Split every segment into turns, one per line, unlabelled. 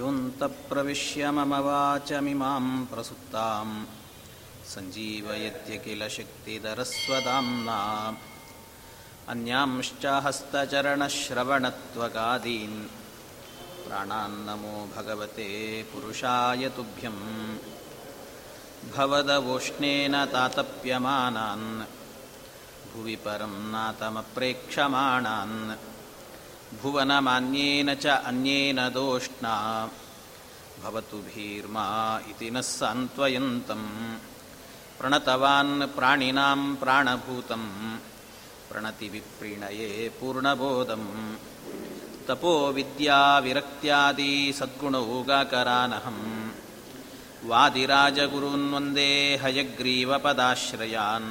अन्तःप्रविश्य मम वाचमिमां प्रसुप्तां सञ्जीवयत्य किल शक्तिधरस्वदाम्ना अन्यांश्च हस्तचरणश्रवणत्वगादीन् प्राणान्नमो भगवते पुरुषाय तुभ्यं भवदवोष्णेन तातप्यमानान्। भुवि परं नातमप्रेक्षमाणान् भुवनमान्येन च अन्येन दोष्णा। भवतु भीर्मा इति नः सान्त्वयन्तं प्रणतवान् प्राणिनां प्राणभूतं प्रणतिविप्रीणये पूर्णबोधं तपोविद्याविरक्त्यादि सद्गुणौगाकरानहं वादिराजगुरून् वन्दे हयग्रीवपदाश्रयान्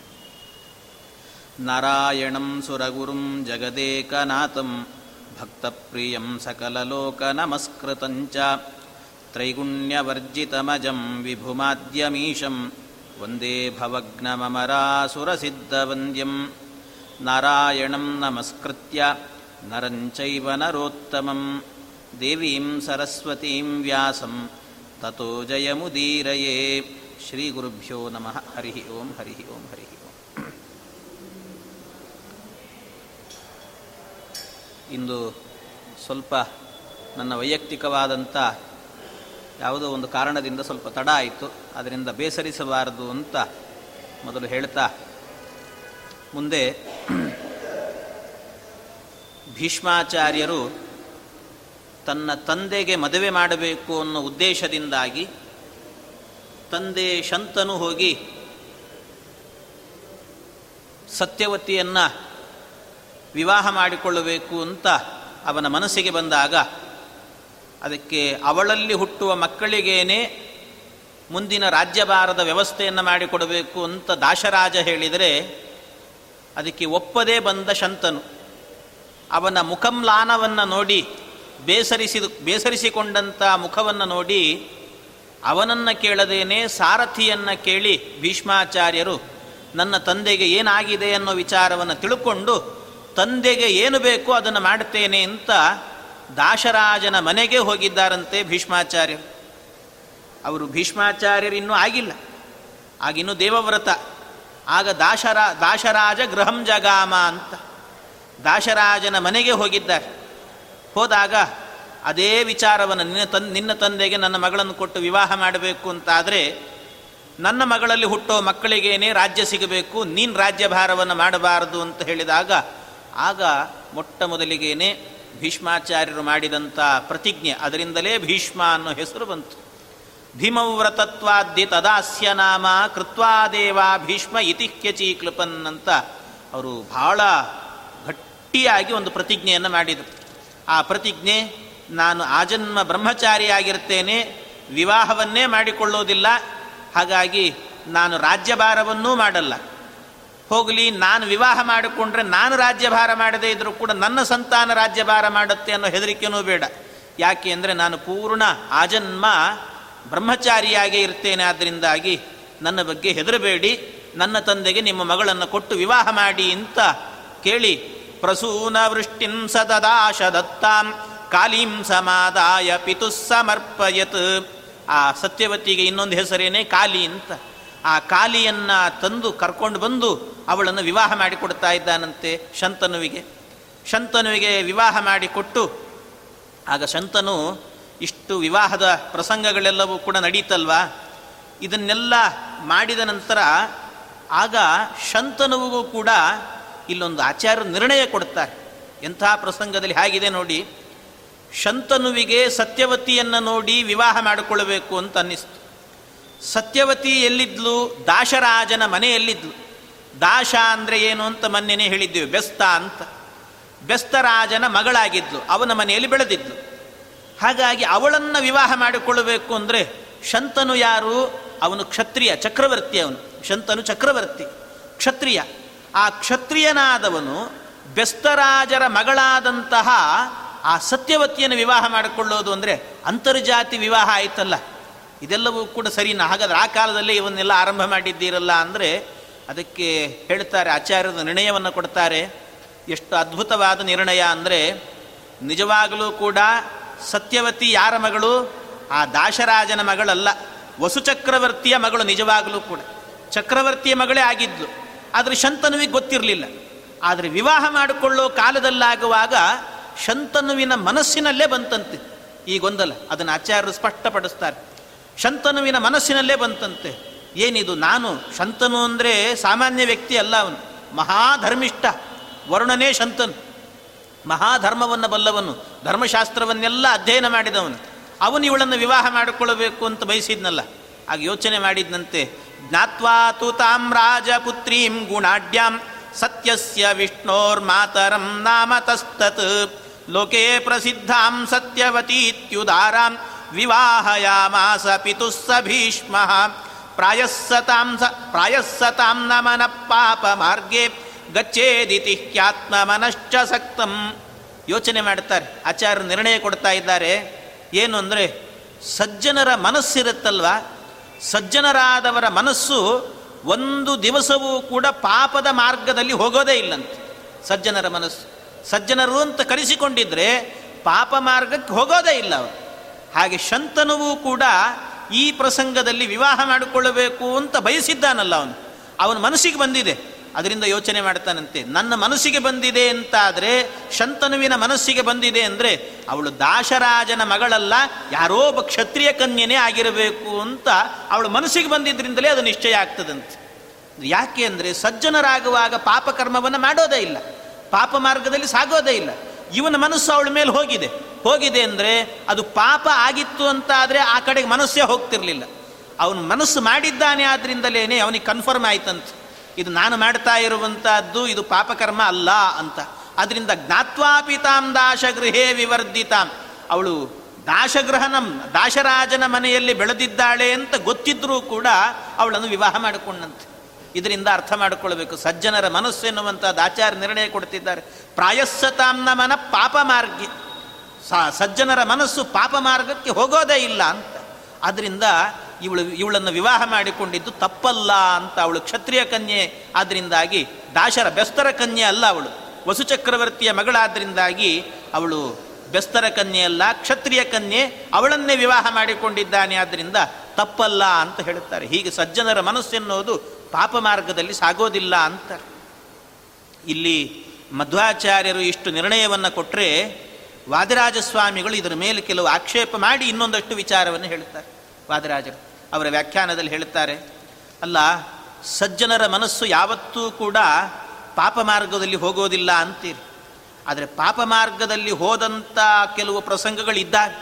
नारायणं सुरगुरुं जगदेकनाथं भक्तप्रियं सकललोकनमस्कृतं च त्रैगुण्यवर्जितमजं विभुमाद्यमीशं वन्दे भवग्नममरासुरसिद्धवन्द्यं नारायणं नमस्कृत्य नरं चैव नरोत्तमं देवीं सरस्वतीं व्यासं ततो जयमुदीरये श्रीगुरुभ्यो नमः हरिः ओं हरिः ओं हरिः ಇಂದು ಸ್ವಲ್ಪ ನನ್ನ ವೈಯಕ್ತಿಕವಾದಂಥ ಯಾವುದೋ ಒಂದು ಕಾರಣದಿಂದ ಸ್ವಲ್ಪ ತಡ ಆಯಿತು. ಅದರಿಂದ ಬೇಸರಿಸಬಾರದು ಅಂತ ಮೊದಲು ಹೇಳ್ತಾ ಮುಂದೆ ಭೀಷ್ಮಾಚಾರ್ಯರು ತನ್ನ ತಂದೆಗೆ ಮದುವೆ ಮಾಡಬೇಕು ಅನ್ನೋ ಉದ್ದೇಶದಿಂದಾಗಿ ತಂದೆ ಶಂತನು ಹೋಗಿ ಸತ್ಯವತಿಯನ್ನು ವಿವಾಹ ಮಾಡಿಕೊಳ್ಳಬೇಕು ಅಂತ ಅವನ ಮನಸ್ಸಿಗೆ ಬಂದಾಗ ಅದಕ್ಕೆ ಅವಳಲ್ಲಿ ಹುಟ್ಟುವ ಮಕ್ಕಳಿಗೇನೆ ಮುಂದಿನ ರಾಜ್ಯಭಾರದ ವ್ಯವಸ್ಥೆಯನ್ನು ಮಾಡಿಕೊಡಬೇಕು ಅಂತ ದಾಶರಾಜ ಹೇಳಿದರೆ ಅದಕ್ಕೆ ಒಪ್ಪದೇ ಬಂದ ಶಂತನು. ಅವನ ಮುಖಂಲಾನವನ್ನು ನೋಡಿ, ಬೇಸರಿಸಿದ ಬೇಸರಿಸಿಕೊಂಡಂಥ ಮುಖವನ್ನು ನೋಡಿ ಅವನನ್ನು ಕೇಳದೇನೆ ಸಾರಥಿಯನ್ನು ಕೇಳಿ ಭೀಷ್ಮಾಚಾರ್ಯರು, ನನ್ನ ತಂದೆಗೆ ಏನಾಗಿದೆ ಅನ್ನೋ ವಿಚಾರವನ್ನು ತಿಳ್ಕೊಂಡು ತಂದೆಗೆ ಏನು ಬೇಕೋ ಅದನ್ನು ಮಾಡುತ್ತೇನೆ ಅಂತ ದಾಶರಾಜನ ಮನೆಗೆ ಹೋಗಿದ್ದಾರಂತೆ ಭೀಷ್ಮಾಚಾರ್ಯರು. ಅವರು ಭೀಷ್ಮಾಚಾರ್ಯರಿನ್ನೂ ಆಗಿಲ್ಲ. ಆಗಿನ್ನೂ ದೇವವ್ರತ. ಆಗ ದಾಶರಾ, ದಾಶರಾಜ ಗೃಹಂ ಜಗಾಮ ಅಂತ ದಾಶರಾಜನ ಮನೆಗೆ ಹೋಗಿದ್ದಾರೆ. ಹೋದಾಗ ಅದೇ ವಿಚಾರವನ್ನು ನಿನ್ನ ತನ್, ನಿನ್ನ ತಂದೆಗೆ ನನ್ನ ಮಗಳನ್ನು ಕೊಟ್ಟು ವಿವಾಹ ಮಾಡಬೇಕು ಅಂತಾದರೆ ನನ್ನ ಮಗಳಲ್ಲಿ ಹುಟ್ಟೋ ಮಕ್ಕಳಿಗೇನೆ ರಾಜ್ಯ ಸಿಗಬೇಕು, ನೀನು ರಾಜ್ಯಭಾರವನ್ನು ಮಾಡಬಾರದು ಅಂತ ಹೇಳಿದಾಗ ಆಗ ಮೊಟ್ಟ ಮೊದಲಿಗೇನೆ ಭೀಷ್ಮಾಚಾರ್ಯರು ಮಾಡಿದಂಥ ಪ್ರತಿಜ್ಞೆ, ಅದರಿಂದಲೇ ಭೀಷ್ಮ ಅನ್ನೋ ಹೆಸರು ಬಂತು. ಭೀಮವ್ರತತ್ವಾದ್ಯ ತದಾಸ್ಯ ನಾಮ ಕೃತ್ವಾದೇವ ಭೀಷ್ಮ ಇತಿಹ್ಯಚಿ ಕ್ಲಪನ್ ಅಂತ ಅವರು ಬಹಳ ಗಟ್ಟಿಯಾಗಿ ಒಂದು ಪ್ರತಿಜ್ಞೆಯನ್ನು ಮಾಡಿದರು. ಆ ಪ್ರತಿಜ್ಞೆ, ನಾನು ಆಜನ್ಮ ಬ್ರಹ್ಮಚಾರಿಯಾಗಿರ್ತೇನೆ ವಿವಾಹವನ್ನೇ ಮಾಡಿಕೊಳ್ಳೋದಿಲ್ಲ, ಹಾಗಾಗಿ ನಾನು ರಾಜ್ಯಭಾರವನ್ನೂ ಮಾಡಲ್ಲ. ಹೋಗಲಿ, ನಾನು ವಿವಾಹ ಮಾಡಿಕೊಂಡ್ರೆ ನಾನು ರಾಜ್ಯಭಾರ ಮಾಡದೇ ಇದ್ರೂ ಕೂಡ ನನ್ನ ಸಂತಾನ ರಾಜ್ಯಭಾರ ಮಾಡುತ್ತೆ ಅನ್ನೋ ಹೆದರಿಕೆನೂ ಬೇಡ. ಯಾಕೆ ಅಂದರೆ ನಾನು ಪೂರ್ಣ ಆಜನ್ಮ ಬ್ರಹ್ಮಚಾರಿಯಾಗೇ ಇರ್ತೇನೆ ಆದ್ದರಿಂದಾಗಿ ನನ್ನ ಬಗ್ಗೆ ಹೆದರಬೇಡಿ. ನನ್ನ ತಂದೆಗೆ ನಿಮ್ಮ ಮಗಳನ್ನು ಕೊಟ್ಟು ವಿವಾಹ ಮಾಡಿ ಅಂತ ಕೇಳಿ ಪ್ರಸೂನ ವೃಷ್ಟಿಂ ಸದದಾಶ ದತ್ತಾಂ ಕಾಲೀಂ ಸಮಾದಾಯ ಪಿತು ಸಮರ್ಪಯತ್ ಆ ಸತ್ಯವತಿಗೆ ಇನ್ನೊಂದು ಹೆಸರೇನೆ ಕಾಲಿ ಅಂತ. ಆ ಕಾಲಿಯನ್ನು ತಂದು ಕರ್ಕೊಂಡು ಬಂದು ಅವಳನ್ನು ವಿವಾಹ ಮಾಡಿಕೊಡ್ತಾ ಇದ್ದಾನಂತೆ ಶಂತನುವಿಗೆ. ಶಂತನುವಿಗೆ ವಿವಾಹ ಮಾಡಿಕೊಟ್ಟು ಆಗ ಶಂತನು ಇಷ್ಟು ವಿವಾಹದ ಪ್ರಸಂಗಗಳೆಲ್ಲವೂ ಕೂಡ ನಡೀತಲ್ವಾ? ಇದನ್ನೆಲ್ಲ ಮಾಡಿದ ನಂತರ ಆಗ ಶಂತನುವಿಗೂ ಕೂಡ ಇಲ್ಲೊಂದು ಆಚಾರ್ಯ ನಿರ್ಣಯ ಕೊಡ್ತಾರೆ. ಎಂಥ ಪ್ರಸಂಗದಲ್ಲಿ ಹೇಗಿದೆ ನೋಡಿ, ಶಂತನುವಿಗೆ ಸತ್ಯವತಿಯನ್ನು ನೋಡಿ ವಿವಾಹ ಮಾಡಿಕೊಳ್ಳಬೇಕು ಅಂತ ಅನ್ನಿಸ್ತು. ಸತ್ಯವತಿ ಎಲ್ಲಿದ್ಲು? ದಾಶರಾಜನ ಮನೆಯಲ್ಲಿದ್ಲು. ದಾಶ ಅಂದರೆ ಏನು ಅಂತ ಮೊನ್ನೆನೇ ಹೇಳಿದ್ದೀವಿ. ಬೆಸ್ತ ಅಂತ. ಬೆಸ್ತರಾಜನ ಮಗಳಾಗಿದ್ಲು. ಅವನ ಮನೆಯಲ್ಲಿ ಬೆಳೆದಿದ್ಲು. ಹಾಗಾಗಿ ಅವಳನ್ನು ವಿವಾಹ ಮಾಡಿಕೊಳ್ಳಬೇಕು ಅಂದರೆ ಶಂತನು ಯಾರು? ಅವನು ಕ್ಷತ್ರಿಯ, ಚಕ್ರವರ್ತಿ ಅವನು. ಶಂತನು ಚಕ್ರವರ್ತಿ, ಕ್ಷತ್ರಿಯ. ಆ ಕ್ಷತ್ರಿಯನಾದವನು ಬೆಸ್ತರಾಜರ ಮಗಳಾದಂತಹ ಆ ಸತ್ಯವತಿಯನ್ನು ವಿವಾಹ ಮಾಡಿಕೊಳ್ಳೋದು ಅಂದರೆ ಅಂತರ್ಜಾತಿ ವಿವಾಹ ಆಯ್ತಲ್ಲ. ಇದೆಲ್ಲವೂ ಕೂಡ ಸರಿನಾ? ಹಾಗಾದ್ರೆ ಆ ಕಾಲದಲ್ಲೇ ಇವನ್ನೆಲ್ಲ ಆರಂಭ ಮಾಡಿದ್ದೀರಲ್ಲ ಅಂದರೆ ಅದಕ್ಕೆ ಹೇಳ್ತಾರೆ ಆಚಾರ್ಯದ ನಿರ್ಣಯವನ್ನು ಕೊಡ್ತಾರೆ. ಎಷ್ಟು ಅದ್ಭುತವಾದ ನಿರ್ಣಯ ಅಂದರೆ ನಿಜವಾಗಲೂ ಕೂಡ ಸತ್ಯವತಿ ಯಾರ ಮಗಳು? ಆ ದಾಶರಾಜನ ಮಗಳಲ್ಲ, ವಸುಚಕ್ರವರ್ತಿಯ ಮಗಳು ನಿಜವಾಗಲೂ ಕೂಡ. ಚಕ್ರವರ್ತಿಯ ಮಗಳೇ ಆಗಿದ್ಲು. ಆದರೆ ಶಂತನುವಿಗೆ ಗೊತ್ತಿರಲಿಲ್ಲ. ಆದರೆ ವಿವಾಹ ಮಾಡಿಕೊಳ್ಳೋ ಕಾಲದಲ್ಲಾಗುವಾಗ ಶಂತನುವಿನ ಮನಸ್ಸಿನಲ್ಲೇ ಬಂತಂತೆ. ಈ ಗೊಂದಲ ಅದನ್ನು ಆಚಾರ್ಯರು ಸ್ಪಷ್ಟಪಡಿಸ್ತಾರೆ. ಶಂತನುವಿನ ಮನಸ್ಸಿನಲ್ಲೇ ಬಂತಂತೆ. ಏನಿದು ನಾನು? ಶಂತನು ಅಂದರೆ ಸಾಮಾನ್ಯ ವ್ಯಕ್ತಿ ಅಲ್ಲ ಅವನು. ಮಹಾಧರ್ಮಿಷ್ಠ, ವರುಣನೇ ಶಂತನು. ಮಹಾಧರ್ಮವನ್ನು ಬಲ್ಲವನು, ಧರ್ಮಶಾಸ್ತ್ರವನ್ನೆಲ್ಲ ಅಧ್ಯಯನ ಮಾಡಿದವನು. ಅವನು ಇವಳನ್ನು ವಿವಾಹ ಮಾಡಿಕೊಳ್ಳಬೇಕು ಅಂತ ಬಯಸಿದ್ನಲ್ಲ. ಆಗ ಯೋಚನೆ ಮಾಡಿದ್ನಂತೆ, ಜ್ಞಾತ್ವಾ ತು ತಾಂ ರಾಜಪುತ್ರೀಂ ಗುಣಾಢ್ಯಾಂ ಸತ್ಯಸ್ಯ ವಿಷ್ಣೋರ್ ಮಾತರಂ ನಾಮ ತಸ್ತತ್. ಲೋಕೆ ಪ್ರಸಿದ್ಧಾಂ ಸತ್ಯವತೀತ್ಯುದಾರಾಂ ವಿವಾಹಯಾಮಾಸ ಪಿತುಸ್ಸ ಭೀಷ್ಮ ಪ್ರಾಯಸ್ಸತಾಂ ಸ, ಪ್ರಾಯಸ್ಸತಾಂ ನಮನ ಪಾಪ ಮಾರ್ಗೇ ಗಚ್ಚೇದಿತಿ ಮನಶ್ಚ ಸಕ್ತಂ. ಯೋಚನೆ ಮಾಡ್ತಾರೆ. ಆಚಾರ್ಯ ನಿರ್ಣಯ ಕೊಡ್ತಾ ಇದ್ದಾರೆ. ಏನು ಅಂದರೆ, ಸಜ್ಜನರ ಮನಸ್ಸಿರುತ್ತಲ್ವ? ಸಜ್ಜನರಾದವರ ಮನಸ್ಸು ಒಂದು ದಿವಸವೂ ಕೂಡ ಪಾಪದ ಮಾರ್ಗದಲ್ಲಿ ಹೋಗೋದೇ ಇಲ್ಲಂತೆ. ಸಜ್ಜನರ ಮನಸ್ಸು. ಸಜ್ಜನರು ಅಂತ ಕರೆಸಿಕೊಂಡಿದ್ರೆ ಪಾಪ ಮಾರ್ಗಕ್ಕೆ ಹೋಗೋದೇ ಇಲ್ಲ ಅವರು. ಹಾಗೆ ಶಂತನುವೂ ಕೂಡ ಈ ಪ್ರಸಂಗದಲ್ಲಿ ವಿವಾಹ ಮಾಡಿಕೊಳ್ಳಬೇಕು ಅಂತ ಬಯಸಿದ್ದಾನಲ್ಲ ಅವನು. ಅವನ ಮನಸ್ಸಿಗೆ ಬಂದಿದೆ. ಅದರಿಂದ ಯೋಚನೆ ಮಾಡ್ತಾನಂತೆ, ನನ್ನ ಮನಸ್ಸಿಗೆ ಬಂದಿದೆ ಅಂತಾದರೆ, ಶಂತನುವಿನ ಮನಸ್ಸಿಗೆ ಬಂದಿದೆ ಅಂದರೆ, ಅವಳು ದಾಶರಾಜನ ಮಗಳಲ್ಲ, ಯಾರೋ ಒಬ್ಬ ಕ್ಷತ್ರಿಯ ಕನ್ಯನೇ ಆಗಿರಬೇಕು ಅಂತ ಅವಳು ಮನಸ್ಸಿಗೆ ಬಂದಿದ್ದರಿಂದಲೇ ಅದು ನಿಶ್ಚಯ ಆಗ್ತದಂತೆ. ಯಾಕೆ ಅಂದರೆ, ಸಜ್ಜನರಾಗುವಾಗ ಪಾಪಕರ್ಮವನ್ನು ಮಾಡೋದೇ ಇಲ್ಲ. ಪಾಪ ಮಾರ್ಗದಲ್ಲಿ ಸಾಗೋದೇ ಇಲ್ಲ. ಇವನ ಮನಸ್ಸು ಅವಳ ಮೇಲೆ ಹೋಗಿದೆ. ಹೋಗಿದೆ ಅಂದರೆ ಅದು ಪಾಪ ಆಗಿತ್ತು ಅಂತ ಆದರೆ ಆ ಕಡೆಗೆ ಮನಸ್ಸೇ ಹೋಗ್ತಿರಲಿಲ್ಲ. ಅವನು ಮನಸ್ಸು ಮಾಡಿದ್ದಾನೆ ಆದ್ರಿಂದಲೇ ಅವನಿಗೆ ಕನ್ಫರ್ಮ್ ಆಯ್ತಂತ. ಇದು ನಾನು ಮಾಡ್ತಾ ಇರುವಂತಹದ್ದು, ಇದು ಪಾಪಕರ್ಮ ಅಲ್ಲ ಅಂತ. ಅದರಿಂದ ಜ್ಞಾತ್ವಾಪಿತಾಂ ದಾಶಗೃಹೇ ವಿವರ್ಧಿತಾಂ. ಅವಳು ದಾಶಗೃಹನಂ, ದಾಶರಾಜನ ಮನೆಯಲ್ಲಿ ಬೆಳೆದಿದ್ದಾಳೆ ಅಂತ ಗೊತ್ತಿದ್ರೂ ಕೂಡ ಅವಳನ್ನು ವಿವಾಹ ಮಾಡಿಕೊಂಡಂತೆ. ಇದರಿಂದ ಅರ್ಥ ಮಾಡಿಕೊಳ್ಬೇಕು ಸಜ್ಜನರ ಮನಸ್ಸು ಎನ್ನುವಂಥದ್ದು ಆಚಾರ ನಿರ್ಣಯ ಕೊಡ್ತಿದ್ದಾರೆ. ಪ್ರಾಯಸ್ಸತಾಂನ ಮನ ಪಾಪ ಮಾರ್ಗಿ. ಸಜ್ಜನರ ಮನಸ್ಸು ಪಾಪ ಮಾರ್ಗಕ್ಕೆ ಹೋಗೋದೇ ಇಲ್ಲ ಅಂತ. ಆದ್ದರಿಂದ ಇವಳು, ಇವಳನ್ನು ವಿವಾಹ ಮಾಡಿಕೊಂಡಿದ್ದು ತಪ್ಪಲ್ಲ ಅಂತ ಅವಳು ಕ್ಷತ್ರಿಯ ಕನ್ಯೆ ಆದ್ದರಿಂದಾಗಿ ದಾಶರ ಬೆಸ್ತರ ಕನ್ಯೆ ಅಲ್ಲ ಅವಳು. ವಸುಚಕ್ರವರ್ತಿಯ ಮಗಳಾದ್ರಿಂದಾಗಿ ಅವಳು ಬೆಸ್ತರ ಕನ್ಯೆ ಅಲ್ಲ, ಕ್ಷತ್ರಿಯ ಕನ್ಯೆ ಅವಳನ್ನೇ ವಿವಾಹ ಮಾಡಿಕೊಂಡಿದ್ದಾನೆ ಆದ್ದರಿಂದ ತಪ್ಪಲ್ಲ ಅಂತ ಹೇಳುತ್ತಾರೆ. ಹೀಗೆ ಸಜ್ಜನರ ಮನಸ್ಸೆನ್ನುವುದು ಪಾಪ ಮಾರ್ಗದಲ್ಲಿ ಸಾಗೋದಿಲ್ಲ ಅಂತ. ಇಲ್ಲಿ ಮಧ್ವಾಚಾರ್ಯರು ಇಷ್ಟು ನಿರ್ಣಯವನ್ನು ಕೊಟ್ಟರೆ ವಾದಿರಾಜಸ್ವಾಮಿಗಳು ಇದರ ಮೇಲೆ ಕೆಲವು ಆಕ್ಷೇಪ ಮಾಡಿ ಇನ್ನೊಂದಷ್ಟು ವಿಚಾರವನ್ನು ಹೇಳುತ್ತಾರೆ. ವಾದಿರಾಜರು ಅವರ ವ್ಯಾಖ್ಯಾನದಲ್ಲಿ ಹೇಳುತ್ತಾರೆ, ಅಲ್ಲ, ಸಜ್ಜನರ ಮನಸ್ಸು ಯಾವತ್ತೂ ಕೂಡ ಪಾಪ ಮಾರ್ಗದಲ್ಲಿ ಹೋಗೋದಿಲ್ಲ ಅಂತೀರಿ. ಆದರೆ ಪಾಪ ಮಾರ್ಗದಲ್ಲಿ ಹೋದಂಥ ಕೆಲವು ಪ್ರಸಂಗಗಳಿದ್ದಾರೆ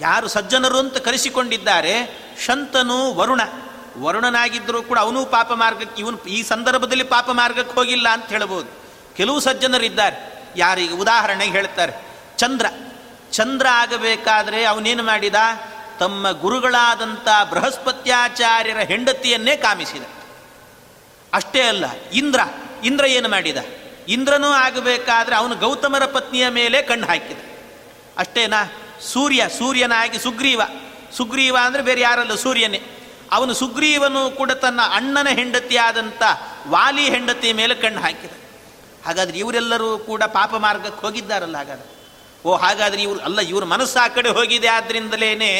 ಯಾರು ಸಜ್ಜನರು ಅಂತ ಕರೆಸಿಕೊಂಡಿದ್ದಾರೆ, ಶಂತನು ವರುಣ. ವರುಣನಾಗಿದ್ದರೂ ಕೂಡ ಅವನು ಪಾಪ ಮಾರ್ಗಕ್ಕೆ, ಇವನು ಈ ಸಂದರ್ಭದಲ್ಲಿ ಪಾಪ ಮಾರ್ಗಕ್ಕೆ ಹೋಗಿಲ್ಲ ಅಂತ ಹೇಳ್ಬೋದು. ಕೆಲವು ಸಜ್ಜನರಿದ್ದಾರೆ ಯಾರಿಗೆ ಉದಾಹರಣೆಗೆ ಹೇಳ್ತಾರೆ. ಚಂದ್ರ. ಚಂದ್ರ ಆಗಬೇಕಾದ್ರೆ ಅವನೇನು ಮಾಡಿದ? ತಮ್ಮ ಗುರುಗಳಾದಂಥ ಬೃಹಸ್ಪತ್ಯಾಚಾರ್ಯರ ಹೆಂಡತಿಯನ್ನೇ ಕಾಮಿಸಿದ. ಅಷ್ಟೇ ಅಲ್ಲ, ಇಂದ್ರ. ಇಂದ್ರ ಏನು ಮಾಡಿದ? ಇಂದ್ರನೂ ಆಗಬೇಕಾದ್ರೆ ಅವನು ಗೌತಮರ ಪತ್ನಿಯ ಮೇಲೆ ಕಣ್ಣು ಹಾಕಿದ. ಅಷ್ಟೇನಾ? ಸೂರ್ಯ. ಸೂರ್ಯನಾಗಿ ಸುಗ್ರೀವ. ಸುಗ್ರೀವ ಅಂದರೆ ಬೇರೆ ಯಾರಲ್ಲ, ಸೂರ್ಯನೇ. ಅವನು ಸುಗ್ರೀವನು ಕೂಡ ತನ್ನ ಅಣ್ಣನ ಹೆಂಡತಿಯಾದಂಥ ವಾಲಿ ಹೆಂಡತಿ ಮೇಲೆ ಕಣ್ಣು ಹಾಕಿದ. ಹಾಗಾದ್ರೆ ಇವರೆಲ್ಲರೂ ಕೂಡ ಪಾಪ ಮಾರ್ಗಕ್ಕೆ ಹೋಗಿದ್ದಾರಲ್ಲ ಹಾಗಾದ್ರೆ? ಓ, ಹಾಗಾದ್ರೆ ಇವ್ರು ಅಲ್ಲ, ಇವ್ರ ಮನಸ್ಸು ಆ ಕಡೆ ಹೋಗಿದೆ ಆದ್ರಿಂದಲೇನೆ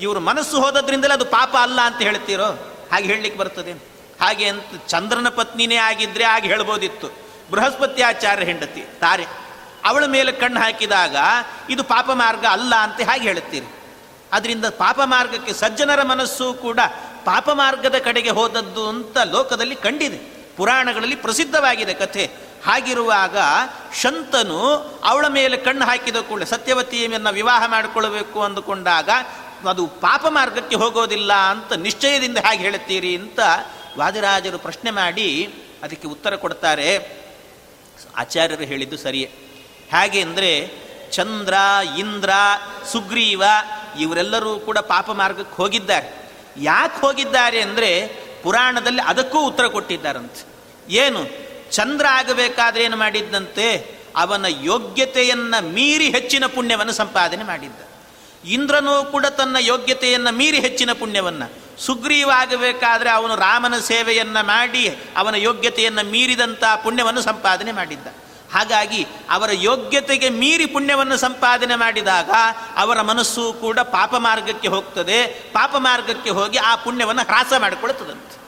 ಇವ್ರ ಮನಸ್ಸು ಹೋದದ್ರಿಂದಲೇ ಅದು ಪಾಪ ಅಲ್ಲ ಅಂತ ಹೇಳ್ತೀರೋ? ಹಾಗೆ ಹೇಳಲಿಕ್ಕೆ ಬರ್ತದೆ ಹಾಗೆ ಅಂತ ಚಂದ್ರನ ಪತ್ನಿನೇ ಆಗಿದ್ರೆ ಹಾಗೆ ಹೇಳ್ಬೋದಿತ್ತು. ಬೃಹಸ್ಪತಿ ಆಚಾರ್ಯ ಹೆಂಡತಿ, ತಾರೆ. ಅವಳ ಮೇಲೆ ಕಣ್ಣು ಹಾಕಿದಾಗ ಇದು ಪಾಪ ಮಾರ್ಗ ಅಲ್ಲ ಅಂತ ಹಾಗೆ ಹೇಳುತ್ತೀರಿ. ಅದರಿಂದ ಪಾಪ ಮಾರ್ಗಕ್ಕೆ ಸಜ್ಜನರ ಮನಸ್ಸು ಕೂಡ ಪಾಪ ಮಾರ್ಗದ ಕಡೆಗೆ ಹೋದದ್ದು ಅಂತ ಲೋಕದಲ್ಲಿ ಕಂಡಿದೆ. ಪುರಾಣಗಳಲ್ಲಿ ಪ್ರಸಿದ್ಧವಾಗಿದೆ ಕಥೆ. ಹಾಗಿರುವಾಗ ಶಂತನು ಅವಳ ಮೇಲೆ ಕಣ್ಣು ಹಾಕಿದ ಕೂಡಲೇ ಸತ್ಯವತಿಯನ್ನು ವಿವಾಹ ಮಾಡಿಕೊಳ್ಳಬೇಕು ಅಂದುಕೊಂಡಾಗ ಅದು ಪಾಪ ಮಾರ್ಗಕ್ಕೆ ಹೋಗೋದಿಲ್ಲ ಅಂತ ನಿಶ್ಚಯದಿಂದ ಹೇಗೆ ಹೇಳುತ್ತೀರಿ ಅಂತ ವಾದಿರಾಜರು ಪ್ರಶ್ನೆ ಮಾಡಿ ಅದಕ್ಕೆ ಉತ್ತರ ಕೊಡ್ತಾರೆ. ಆಚಾರ್ಯರು ಹೇಳಿದ್ದು ಸರಿಯೇ. ಹೇಗೆ ಅಂದರೆ ಚಂದ್ರ, ಇಂದ್ರ, ಸುಗ್ರೀವ ಇವರೆಲ್ಲರೂ ಕೂಡ ಪಾಪ ಮಾರ್ಗಕ್ಕೆ ಹೋಗಿದ್ದಾರೆ. ಯಾಕೆ ಹೋಗಿದ್ದಾರೆ ಅಂದರೆ ಪುರಾಣದಲ್ಲಿ ಅದಕ್ಕೂ ಉತ್ತರ ಕೊಟ್ಟಿದ್ದಾರಂತೆ. ಏನು? ಚಂದ್ರ ಆಗಬೇಕಾದ್ರೆ ಏನು ಮಾಡಿದ್ದಂತೆ? ಅವನ ಯೋಗ್ಯತೆಯನ್ನು ಮೀರಿ ಹೆಚ್ಚಿನ ಪುಣ್ಯವನ್ನು ಸಂಪಾದನೆ ಮಾಡಿದ್ದ. ಇಂದ್ರನೂ ಕೂಡ ತನ್ನ ಯೋಗ್ಯತೆಯನ್ನು ಮೀರಿ ಹೆಚ್ಚಿನ ಪುಣ್ಯವನ್ನು. ಸುಗ್ರೀವಾಗಬೇಕಾದ್ರೆ ಅವನು ರಾಮನ ಸೇವೆಯನ್ನು ಮಾಡಿ ಅವನ ಯೋಗ್ಯತೆಯನ್ನು ಮೀರಿದಂಥ ಪುಣ್ಯವನ್ನು ಸಂಪಾದನೆ ಮಾಡಿದ್ದ. ಹಾಗಾಗಿ ಅವರ ಯೋಗ್ಯತೆಗೆ ಮೀರಿ ಪುಣ್ಯವನ್ನು ಸಂಪಾದನೆ ಮಾಡಿದಾಗ ಅವರ ಮನಸ್ಸು ಕೂಡ ಪಾಪ ಮಾರ್ಗಕ್ಕೆ ಹೋಗ್ತದೆ. ಪಾಪ ಮಾರ್ಗಕ್ಕೆ ಹೋಗಿ ಆ ಪುಣ್ಯವನ್ನು ಹ್ರಾಸ ಮಾಡಿಕೊಳ್ತದಂತೆ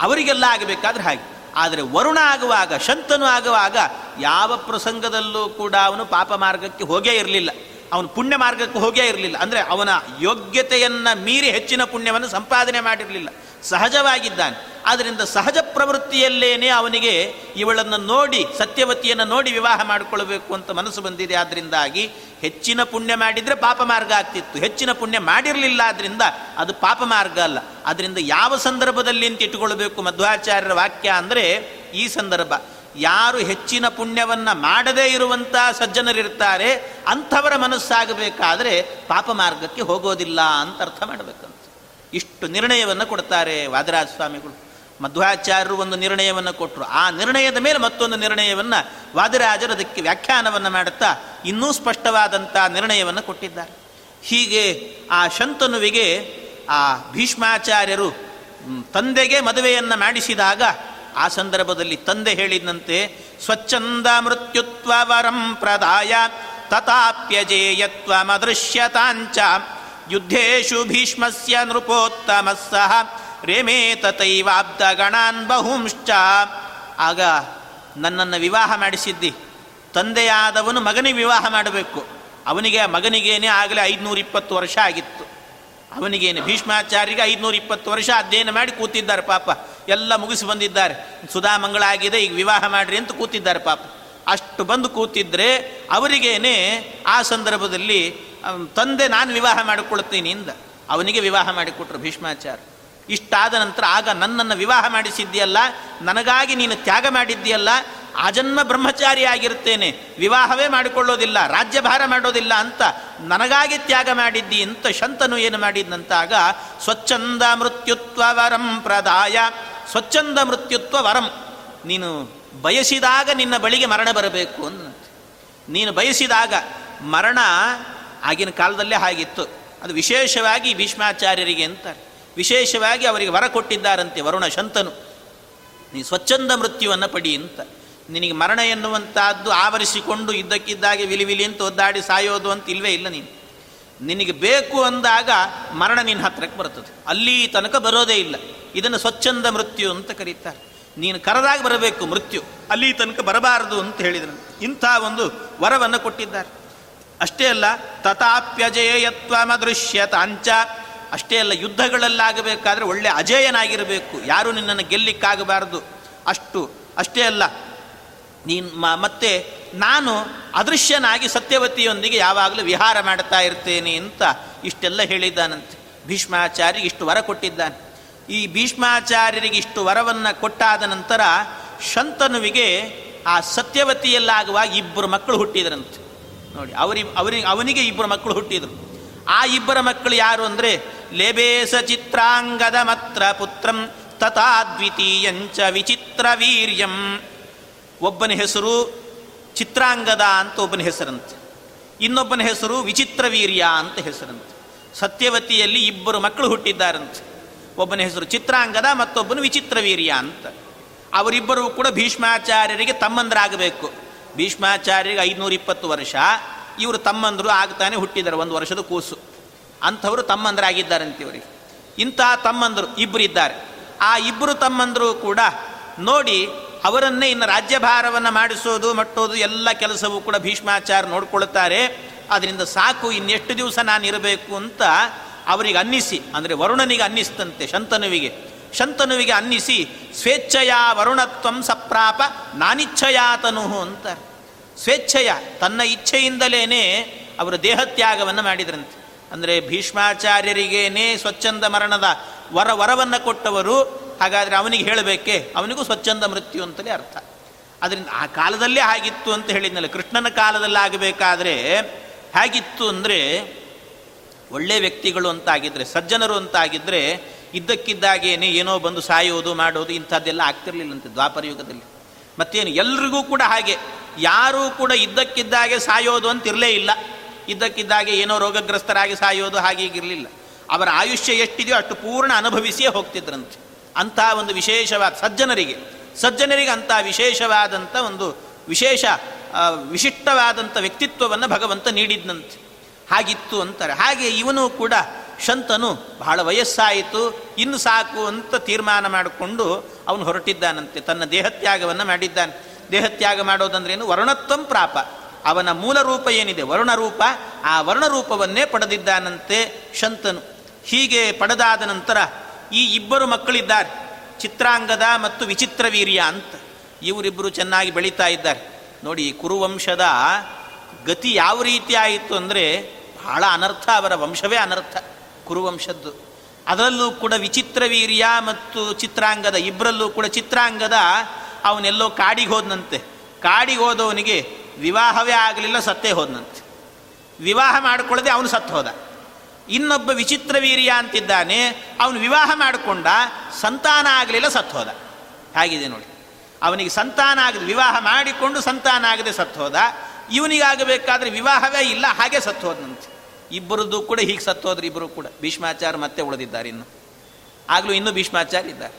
ಅವರಿಗೆಲ್ಲ ಆಗಬೇಕಾದ್ರೆ ಹಾಗೆ. ಆದರೆ ವರುಣ ಆಗುವಾಗ, ಶಂತನು ಆಗುವಾಗ ಯಾವ ಪ್ರಸಂಗದಲ್ಲೂ ಕೂಡ ಅವನು ಪಾಪ ಮಾರ್ಗಕ್ಕೆ ಹೋಗೇ ಇರಲಿಲ್ಲ. ಅವನು ಪುಣ್ಯ ಮಾರ್ಗಕ್ಕೆ ಹೋಗೇ ಇರಲಿಲ್ಲ. ಅಂದರೆ ಅವನ ಯೋಗ್ಯತೆಯನ್ನು ಮೀರಿ ಹೆಚ್ಚಿನ ಪುಣ್ಯವನ್ನು ಸಂಪಾದನೆ ಮಾಡಿರಲಿಲ್ಲ. ಸಹಜವಾಗಿದ್ದಾನೆ. ಆದ್ದರಿಂದ ಸಹಜ ಪ್ರವೃತ್ತಿಯಲ್ಲೇನೆ ಅವನಿಗೆ ಇವಳನ್ನು ನೋಡಿ, ಸತ್ಯವತಿಯನ್ನು ನೋಡಿ ವಿವಾಹ ಮಾಡಿಕೊಳ್ಬೇಕು ಅಂತ ಮನಸ್ಸು ಬಂದಿದೆ. ಆದ್ದರಿಂದಾಗಿ ಹೆಚ್ಚಿನ ಪುಣ್ಯ ಮಾಡಿದರೆ ಪಾಪ ಮಾರ್ಗ ಆಗ್ತಿತ್ತು. ಹೆಚ್ಚಿನ ಪುಣ್ಯ ಮಾಡಿರಲಿಲ್ಲ ಆದ್ದರಿಂದ ಅದು ಪಾಪ ಮಾರ್ಗ ಅಲ್ಲ. ಅದರಿಂದ ಯಾವ ಸಂದರ್ಭದಲ್ಲಿ ಅಂತ ಇಟ್ಟುಕೊಳ್ಬೇಕು ಮಧ್ವಾಚಾರ್ಯರ ವಾಕ್ಯ ಅಂದರೆ ಈ ಸಂದರ್ಭ. ಯಾರು ಹೆಚ್ಚಿನ ಪುಣ್ಯವನ್ನು ಮಾಡದೇ ಇರುವಂಥ ಸಜ್ಜನರಿರ್ತಾರೆ, ಅಂಥವರ ಮನಸ್ಸಾಗಬೇಕಾದ್ರೆ ಪಾಪ ಮಾರ್ಗಕ್ಕೆ ಹೋಗೋದಿಲ್ಲ ಅಂತ ಅರ್ಥ ಮಾಡಬೇಕಂತ. ಇಷ್ಟು ನಿರ್ಣಯವನ್ನು ಕೊಡ್ತಾರೆ ವಾದರಾಜ ಸ್ವಾಮಿಗಳು ಮಧ್ವಾಚಾರ್ಯರು ಒಂದು ನಿರ್ಣಯವನ್ನು ಕೊಟ್ಟರು ಆ ನಿರ್ಣಯದ ಮೇಲೆ ಮತ್ತೊಂದು ನಿರ್ಣಯವನ್ನು ವಾದಿರಾಜರು ಅದಕ್ಕೆ ವ್ಯಾಖ್ಯಾನವನ್ನು ಮಾಡುತ್ತಾ ಇನ್ನೂ ಸ್ಪಷ್ಟವಾದಂಥ ನಿರ್ಣಯವನ್ನು ಕೊಟ್ಟಿದ್ದಾರೆ. ಹೀಗೆ ಆ ಶಂತನುವಿಗೆ ಆ ಭೀಷ್ಮಾಚಾರ್ಯರು ತಂದೆಗೆ ಮದುವೆಯನ್ನು ಮಾಡಿಸಿದಾಗ ಆ ಸಂದರ್ಭದಲ್ಲಿ ತಂದೆ ಹೇಳಿದಂತೆ ಸ್ವಚ್ಛಂದ ಮೃತ್ಯುತ್ವ ವರಂ ಪ್ರದಾಯ ತಥಾಪ್ಯಜೇಯತ್ವ ಮದೃಶ್ಯತಾಂಚ ಯುದ್ಧೇಶು ಭೀಷ್ಮಸ್ಯ ನೃಪೋತ್ತಮ ಸಹ ರೇಮೇ ತಥೈವಾಬ್ಧ ಗಣಾನ್ ಬಹುಂಶ್ಚ. ಆಗ ನನ್ನನ್ನು ವಿವಾಹ ಮಾಡಿಸಿದ್ದಿ. ತಂದೆಯಾದವನು ಮಗನಿಗೆ ವಿವಾಹ ಮಾಡಬೇಕು. ಅವನಿಗೆ ಮಗನಿಗೇನೆ ಆಗಲೇ ಐದುನೂರ ಇಪ್ಪತ್ತು ವರ್ಷ ಆಗಿತ್ತು. ಅವನಿಗೇನು ಭೀಷ್ಮಾಚಾರ್ಯರಿಗೆ ಐದುನೂರ ಇಪ್ಪತ್ತು ವರ್ಷ ಅಧ್ಯಯನ ಮಾಡಿ ಕೂತಿದ್ದಾರೆ ಪಾಪ. ಎಲ್ಲ ಮುಗಿಸಿ ಬಂದಿದ್ದಾರೆ. ಸುಧಾಮಂಗಳ ಆಗಿದೆ, ಈಗ ವಿವಾಹ ಮಾಡ್ರಿ ಅಂತ ಕೂತಿದ್ದಾರೆ ಪಾಪ. ಅಷ್ಟು ಬಂದು ಕೂತಿದ್ರೆ ಅವರಿಗೇನೆ ಆ ಸಂದರ್ಭದಲ್ಲಿ ತಂದೆ ನಾನು ವಿವಾಹ ಮಾಡಿಕೊಳ್ತೀನಿ ಇಂದ ಅವನಿಗೆ ವಿವಾಹ ಮಾಡಿಕೊಟ್ರು ಭೀಷ್ಮಾಚಾರ್ಯ. ಇಷ್ಟಾದ ನಂತರ ಆಗ ನನ್ನನ್ನು ವಿವಾಹ ಮಾಡಿಸಿದ್ದೀಯಲ್ಲ, ನನಗಾಗಿ ನೀನು ತ್ಯಾಗ ಮಾಡಿದ್ದೀಯಲ್ಲ ಆಜನ್ಮ ಬ್ರಹ್ಮಚಾರಿ ಆಗಿರ್ತೇನೆ ವಿವಾಹವೇ ಮಾಡಿಕೊಳ್ಳೋದಿಲ್ಲ, ರಾಜ್ಯಭಾರ ಮಾಡೋದಿಲ್ಲ ಅಂತ ನನಗಾಗಿ ತ್ಯಾಗ ಮಾಡಿದ್ದಿ ಅಂತ ಶಂತನು ಏನು ಮಾಡಿದ್ದಂತಾಗ ಸ್ವಚ್ಛಂದ ಮೃತ್ಯುತ್ವ ವರಂ ಪ್ರದಾಯ, ಸ್ವಚ್ಛಂದ ಮೃತ್ಯುತ್ವ ವರಂ. ನೀನು ಬಯಸಿದಾಗ ನಿನ್ನ ಬಳಿಗೆ ಮರಣ ಬರಬೇಕು ಅಂತ ನೀನು ಬಯಸಿದಾಗ ಮರಣ ಆಗಿನ ಕಾಲದಲ್ಲೇ ಹಾಗಿತ್ತು. ಅದು ವಿಶೇಷವಾಗಿ ಭೀಷ್ಮಾಚಾರ್ಯರಿಗೆ ಅಂತಾರೆ. ವಿಶೇಷವಾಗಿ ಅವರಿಗೆ ವರ ಕೊಟ್ಟಿದ್ದಾರಂತೆ ವರುಣ ಶಂತನು. ನೀ ಸ್ವಚ್ಛಂದ ಮೃತ್ಯುವನ್ನು ಪಡಿ ಅಂತ. ನಿನಗೆ ಮರಣ ಎನ್ನುವಂಥದ್ದು ಆವರಿಸಿಕೊಂಡು ಇದ್ದಕ್ಕಿದ್ದಾಗೆ ವಿಲಿ ವಿಲಿ ಅಂತ ಒದ್ದಾಡಿ ಸಾಯೋದು ಅಂತ ಇಲ್ವೇ ಇಲ್ಲ ನೀನು. ನಿನಗೆ ಬೇಕು ಅಂದಾಗ ಮರಣ ನಿನ್ನ ಹತ್ರಕ್ಕೆ ಬರ್ತದೆ. ಅಲ್ಲಿ ತನಕ ಬರೋದೇ ಇಲ್ಲ. ಇದನ್ನು ಸ್ವಚ್ಛಂದ ಮೃತ್ಯು ಅಂತ ಕರೀತಾರೆ. ನೀನು ಕರೆದಾಗ ಬರಬೇಕು ಮೃತ್ಯು. ಅಲ್ಲಿ ತನಕ ಬರಬಾರದು ಅಂತ ಹೇಳಿದರು ಇಂಥ ಒಂದು ವರವನ್ನು ಕೊಟ್ಟಿದ್ದಾರೆ. ಅಷ್ಟೇ ಅಲ್ಲ ತಥಾಪ್ಯಜೇಯತ್ವ ಮದೃಶ್ಯತಾಂಚ ಅಷ್ಟೇ ಅಲ್ಲ, ಯುದ್ಧಗಳಲ್ಲಾಗಬೇಕಾದ್ರೆ ಒಳ್ಳೆ ಅಜೇಯನಾಗಿರಬೇಕು. ಯಾರೂ ನಿನ್ನನ್ನು ಗೆಲ್ಲಿಕ್ಕಾಗಬಾರದು. ಅಷ್ಟು. ಅಷ್ಟೇ ಅಲ್ಲ, ನೀನು ಮತ್ತೆ ನಾನು ಅದೃಶ್ಯನಾಗಿ ಸತ್ಯವತಿಯೊಂದಿಗೆ ಯಾವಾಗಲೂ ವಿಹಾರ ಮಾಡ್ತಾ ಇರ್ತೇನೆ ಅಂತ ಇಷ್ಟೆಲ್ಲ ಹೇಳಿದ್ದಾನಂತೆ. ಭೀಷ್ಮಾಚಾರ್ಯ ಇಷ್ಟು ವರ ಕೊಟ್ಟಿದ್ದಾನೆ. ಈ ಭೀಷ್ಮಾಚಾರ್ಯರಿಗೆ ಇಷ್ಟು ವರವನ್ನು ಕೊಟ್ಟಾದ ನಂತರ ಶಂತನುವಿಗೆ ಆ ಸತ್ಯವತಿಯಲ್ಲಾಗುವಾಗ ಇಬ್ಬರು ಮಕ್ಕಳು ಹುಟ್ಟಿದ್ರಂತೆ. ನೋಡಿ, ಅವರಿ ಅವರಿ, ಅವನಿಗೆ ಇಬ್ಬರು ಮಕ್ಕಳು ಹುಟ್ಟಿದರು. ಆ ಇಬ್ಬರ ಮಕ್ಕಳು ಯಾರು ಅಂದರೆ, ಲೇಬೇಸ ಚಿತ್ರಾಂಗದ ಮತ್ರ ಪುತ್ರಂ ತಥಾ ದ್ವಿತೀಯಂಚ ವಿಚಿತ್ರ ವೀರ್ಯಂ. ಒಬ್ಬನ ಹೆಸರು ಚಿತ್ರಾಂಗದ ಅಂತ ಒಬ್ಬನ ಹೆಸರಂತೆ. ಇನ್ನೊಬ್ಬನ ಹೆಸರು ವಿಚಿತ್ರ ವೀರ್ಯ ಅಂತ ಹೆಸರಂತೆ. ಸತ್ಯವತಿಯಲ್ಲಿ ಇಬ್ಬರು ಮಕ್ಕಳು ಹುಟ್ಟಿದ್ದಾರಂತೆ. ಒಬ್ಬನ ಹೆಸರು ಚಿತ್ರಾಂಗದ, ಮತ್ತೊಬ್ಬನು ವಿಚಿತ್ರ ವೀರ್ಯ ಅಂತ. ಅವರಿಬ್ಬರು ಕೂಡ ಭೀಷ್ಮಾಚಾರ್ಯರಿಗೆ ತಮ್ಮಂದ್ರಾಗಬೇಕು. ಭೀಷ್ಮಾಚಾರ್ಯರಿಗೆ ಐದುನೂರ ಇಪ್ಪತ್ತು ವರ್ಷ. ಇವರು ತಮ್ಮಂದರು ಆಗ್ತಾನೆ ಹುಟ್ಟಿದ್ದಾರೆ ಒಂದು ವರ್ಷದ ಕೂಸು. ಅಂಥವರು ತಮ್ಮಂದರಾಗಿದ್ದಾರಂತೆ ಇವರಿಗೆ. ಇಂಥ ತಮ್ಮಂದರು ಇಬ್ಬರು ಇದ್ದಾರೆ. ಆ ಇಬ್ಬರು ತಮ್ಮಂದರು ಕೂಡ ನೋಡಿ ಅವರನ್ನೇ ಇನ್ನು ರಾಜ್ಯಭಾರವನ್ನು ಮಾಡಿಸೋದು, ಮಟ್ಟೋದು, ಎಲ್ಲ ಕೆಲಸವೂ ಕೂಡ ಭೀಷ್ಮಾಚಾರ್ಯ ನೋಡ್ಕೊಳ್ತಾರೆ. ಅದರಿಂದ ಸಾಕು, ಇನ್ನೆಷ್ಟು ದಿವಸ ನಾನು ಇರಬೇಕು ಅಂತ ಅವರಿಗೆ ಅನ್ನಿಸಿ, ಅಂದರೆ ವರುಣನಿಗೆ ಅನ್ನಿಸ್ತಂತೆ ಶಂತನುವಿಗೆ. ಶಂತನುವಿಗೆ ಅನ್ನಿಸಿ, ಸ್ವೇಚ್ಛೆಯ ವರುಣತ್ವಂ ಸಪ್ರಾಪ ನಾನಿಚ್ಛಯಾತನು ಅಂತಾರೆ. ಸ್ವೇಚ್ಛೆಯ, ತನ್ನ ಇಚ್ಛೆಯಿಂದಲೇ ಅವರು ದೇಹತ್ಯಾಗವನ್ನು ಮಾಡಿದ್ರಂತೆ. ಅಂದರೆ ಭೀಷ್ಮಾಚಾರ್ಯರಿಗೇನೇ ಸ್ವಚ್ಛಂದ ಮರಣದ ವರ, ವರವನ್ನು ಕೊಟ್ಟವರು, ಹಾಗಾದರೆ ಅವನಿಗೆ ಹೇಳಬೇಕೆ? ಅವನಿಗೂ ಸ್ವಚ್ಛಂದ ಮೃತ್ಯು ಅಂತಲೇ ಅರ್ಥ. ಅದರಿಂದ ಆ ಕಾಲದಲ್ಲೇ ಆಗಿತ್ತು ಅಂತ ಹೇಳಿದ್ನಲ್ಲ, ಕೃಷ್ಣನ ಕಾಲದಲ್ಲಿ ಆಗಬೇಕಾದ್ರೆ ಹೇಗಿತ್ತು ಅಂದರೆ ಒಳ್ಳೆ ವ್ಯಕ್ತಿಗಳು ಅಂತಾಗಿದ್ದರೆ ಸಜ್ಜನರು ಅಂತಾಗಿದ್ದರೆ ಇದ್ದಕ್ಕಿದ್ದಾಗೇನೆ ಏನೋ ಬಂದು ಸಾಯೋದು, ಮಾಡೋದು ಇಂಥದ್ದೆಲ್ಲ ಆಗ್ತಿರ್ಲಿಲ್ಲಂತೆ ದ್ವಾಪರ ಯುಗದಲ್ಲಿ. ಮತ್ತೇನು, ಎಲ್ರಿಗೂ ಕೂಡ ಹಾಗೆ. ಯಾರೂ ಕೂಡ ಇದ್ದಕ್ಕಿದ್ದಾಗೆ ಸಾಯೋದು ಅಂತ ಇರಲೇ ಇಲ್ಲ. ಇದ್ದಕ್ಕಿದ್ದಾಗೆ ಏನೋ ರೋಗಗ್ರಸ್ತರಾಗಿ ಸಾಯೋದು ಹಾಗೆ ಹೀಗಿರಲಿಲ್ಲ ಅವರ ಆಯುಷ್ಯ ಎಷ್ಟಿದೆಯೋ ಅಷ್ಟು ಪೂರ್ಣ ಅನುಭವಿಸಿಯೇ ಹೋಗ್ತಿದ್ರಂತೆ. ಅಂತಹ ಒಂದು ವಿಶೇಷವಾದ ಸಜ್ಜನರಿಗೆ. ಸಜ್ಜನರಿಗೆ ಅಂತಹ ವಿಶೇಷವಾದಂಥ ಒಂದು ವಿಶೇಷ ವಿಶಿಷ್ಟವಾದಂಥ ವ್ಯಕ್ತಿತ್ವವನ್ನು ಭಗವಂತ ನೀಡಿದ್ನಂತೆ. ಹಾಗಿತ್ತು ಅಂತಾರೆ. ಹಾಗೆ ಇವನು ಕೂಡ ಶಂತನು ಬಹಳ ವಯಸ್ಸಾಯಿತು, ಇನ್ನು ಸಾಕು ಅಂತ ತೀರ್ಮಾನ ಮಾಡಿಕೊಂಡು ಅವನು ಹೊರಟಿದ್ದಾನಂತೆ. ತನ್ನ ದೇಹತ್ಯಾಗವನ್ನು ಮಾಡಿದ್ದಾನೆ. ದೇಹತ್ಯಾಗ ಮಾಡೋದಂದ್ರೇನು? ವರ್ಣತ್ವಂ ಪ್ರಾಪ. ಅವನ ಮೂಲ ರೂಪ ಏನಿದೆ? ವರ್ಣರೂಪ ಆ ವರ್ಣರೂಪವನ್ನೇ ಪಡೆದಿದ್ದಾನಂತೆ ಶಂತನು. ಹೀಗೆ ಪಡೆದಾದ ನಂತರ ಈ ಇಬ್ಬರು ಮಕ್ಕಳಿದ್ದಾರೆ. ಚಿತ್ರಾಂಗದ ಮತ್ತು ವಿಚಿತ್ರ ವೀರ್ಯ ಅಂತ. ಇವರಿಬ್ಬರು ಚೆನ್ನಾಗಿ ಬೆಳೀತಾ ಇದ್ದಾರೆ. ನೋಡಿ, ಕುರುವಂಶದ ಗತಿ ಯಾವ ರೀತಿ ಆಯಿತು ಅಂದರೆ ಬಹಳ ಅನರ್ಥ. ಅವರ ವಂಶವೇ ಅನರ್ಥ. ಕುರುವಂಶದ್ದು. ಅದರಲ್ಲೂ ಕೂಡ ವಿಚಿತ್ರ ವೀರ್ಯ ಮತ್ತು ಚಿತ್ರಾಂಗದ ಇಬ್ಬರಲ್ಲೂ ಕೂಡ ಚಿತ್ರಾಂಗದ ಅವನೆಲ್ಲೋ ಕಾಡಿಗೆ ಹೋದನಂತೆ. ಕಾಡಿಗೆ ಹೋದವನಿಗೆ ವಿವಾಹವೇ ಆಗಲಿಲ್ಲ, ಸತ್ತೇ ಹೋದನಂತೆ. ವಿವಾಹ ಮಾಡಿಕೊಳ್ಳದೆ ಅವನು ಸತ್ತು ಹೋದ. ಇನ್ನೊಬ್ಬ ವಿಚಿತ್ರ ವೀರ್ಯ ಅಂತಿದ್ದಾನೆ, ಅವನು ವಿವಾಹ ಮಾಡಿಕೊಂಡ, ಸಂತಾನ ಆಗಲಿಲ್ಲ, ಸತ್ತು ಹೋದ. ಹಾಗಿದೆ ನೋಡಿ. ಅವನಿಗೆ ಸಂತಾನ ಆಗದೆ, ವಿವಾಹ ಮಾಡಿಕೊಂಡು ಸಂತಾನ ಆಗದೆ ಸತ್ತು ಹೋದ. ಇವನಿಗಾಗಬೇಕಾದ್ರೆ ವಿವಾಹವೇ ಇಲ್ಲ, ಹಾಗೆ ಸತ್ತು ಹೋದಂತೆ ಇಬ್ಬರದ್ದು ಕೂಡ ಹೀಗೆ ಸತ್ತೋದ್ರೆ ಇಬ್ಬರು ಕೂಡ. ಭೀಷ್ಮಾಚಾರ ಮತ್ತೆ ಉಳಿದಿದ್ದಾರೆ ಇನ್ನು. ಆಗಲೂ ಇನ್ನೂ ಭೀಷ್ಮಾಚಾರ ಇದ್ದಾರೆ.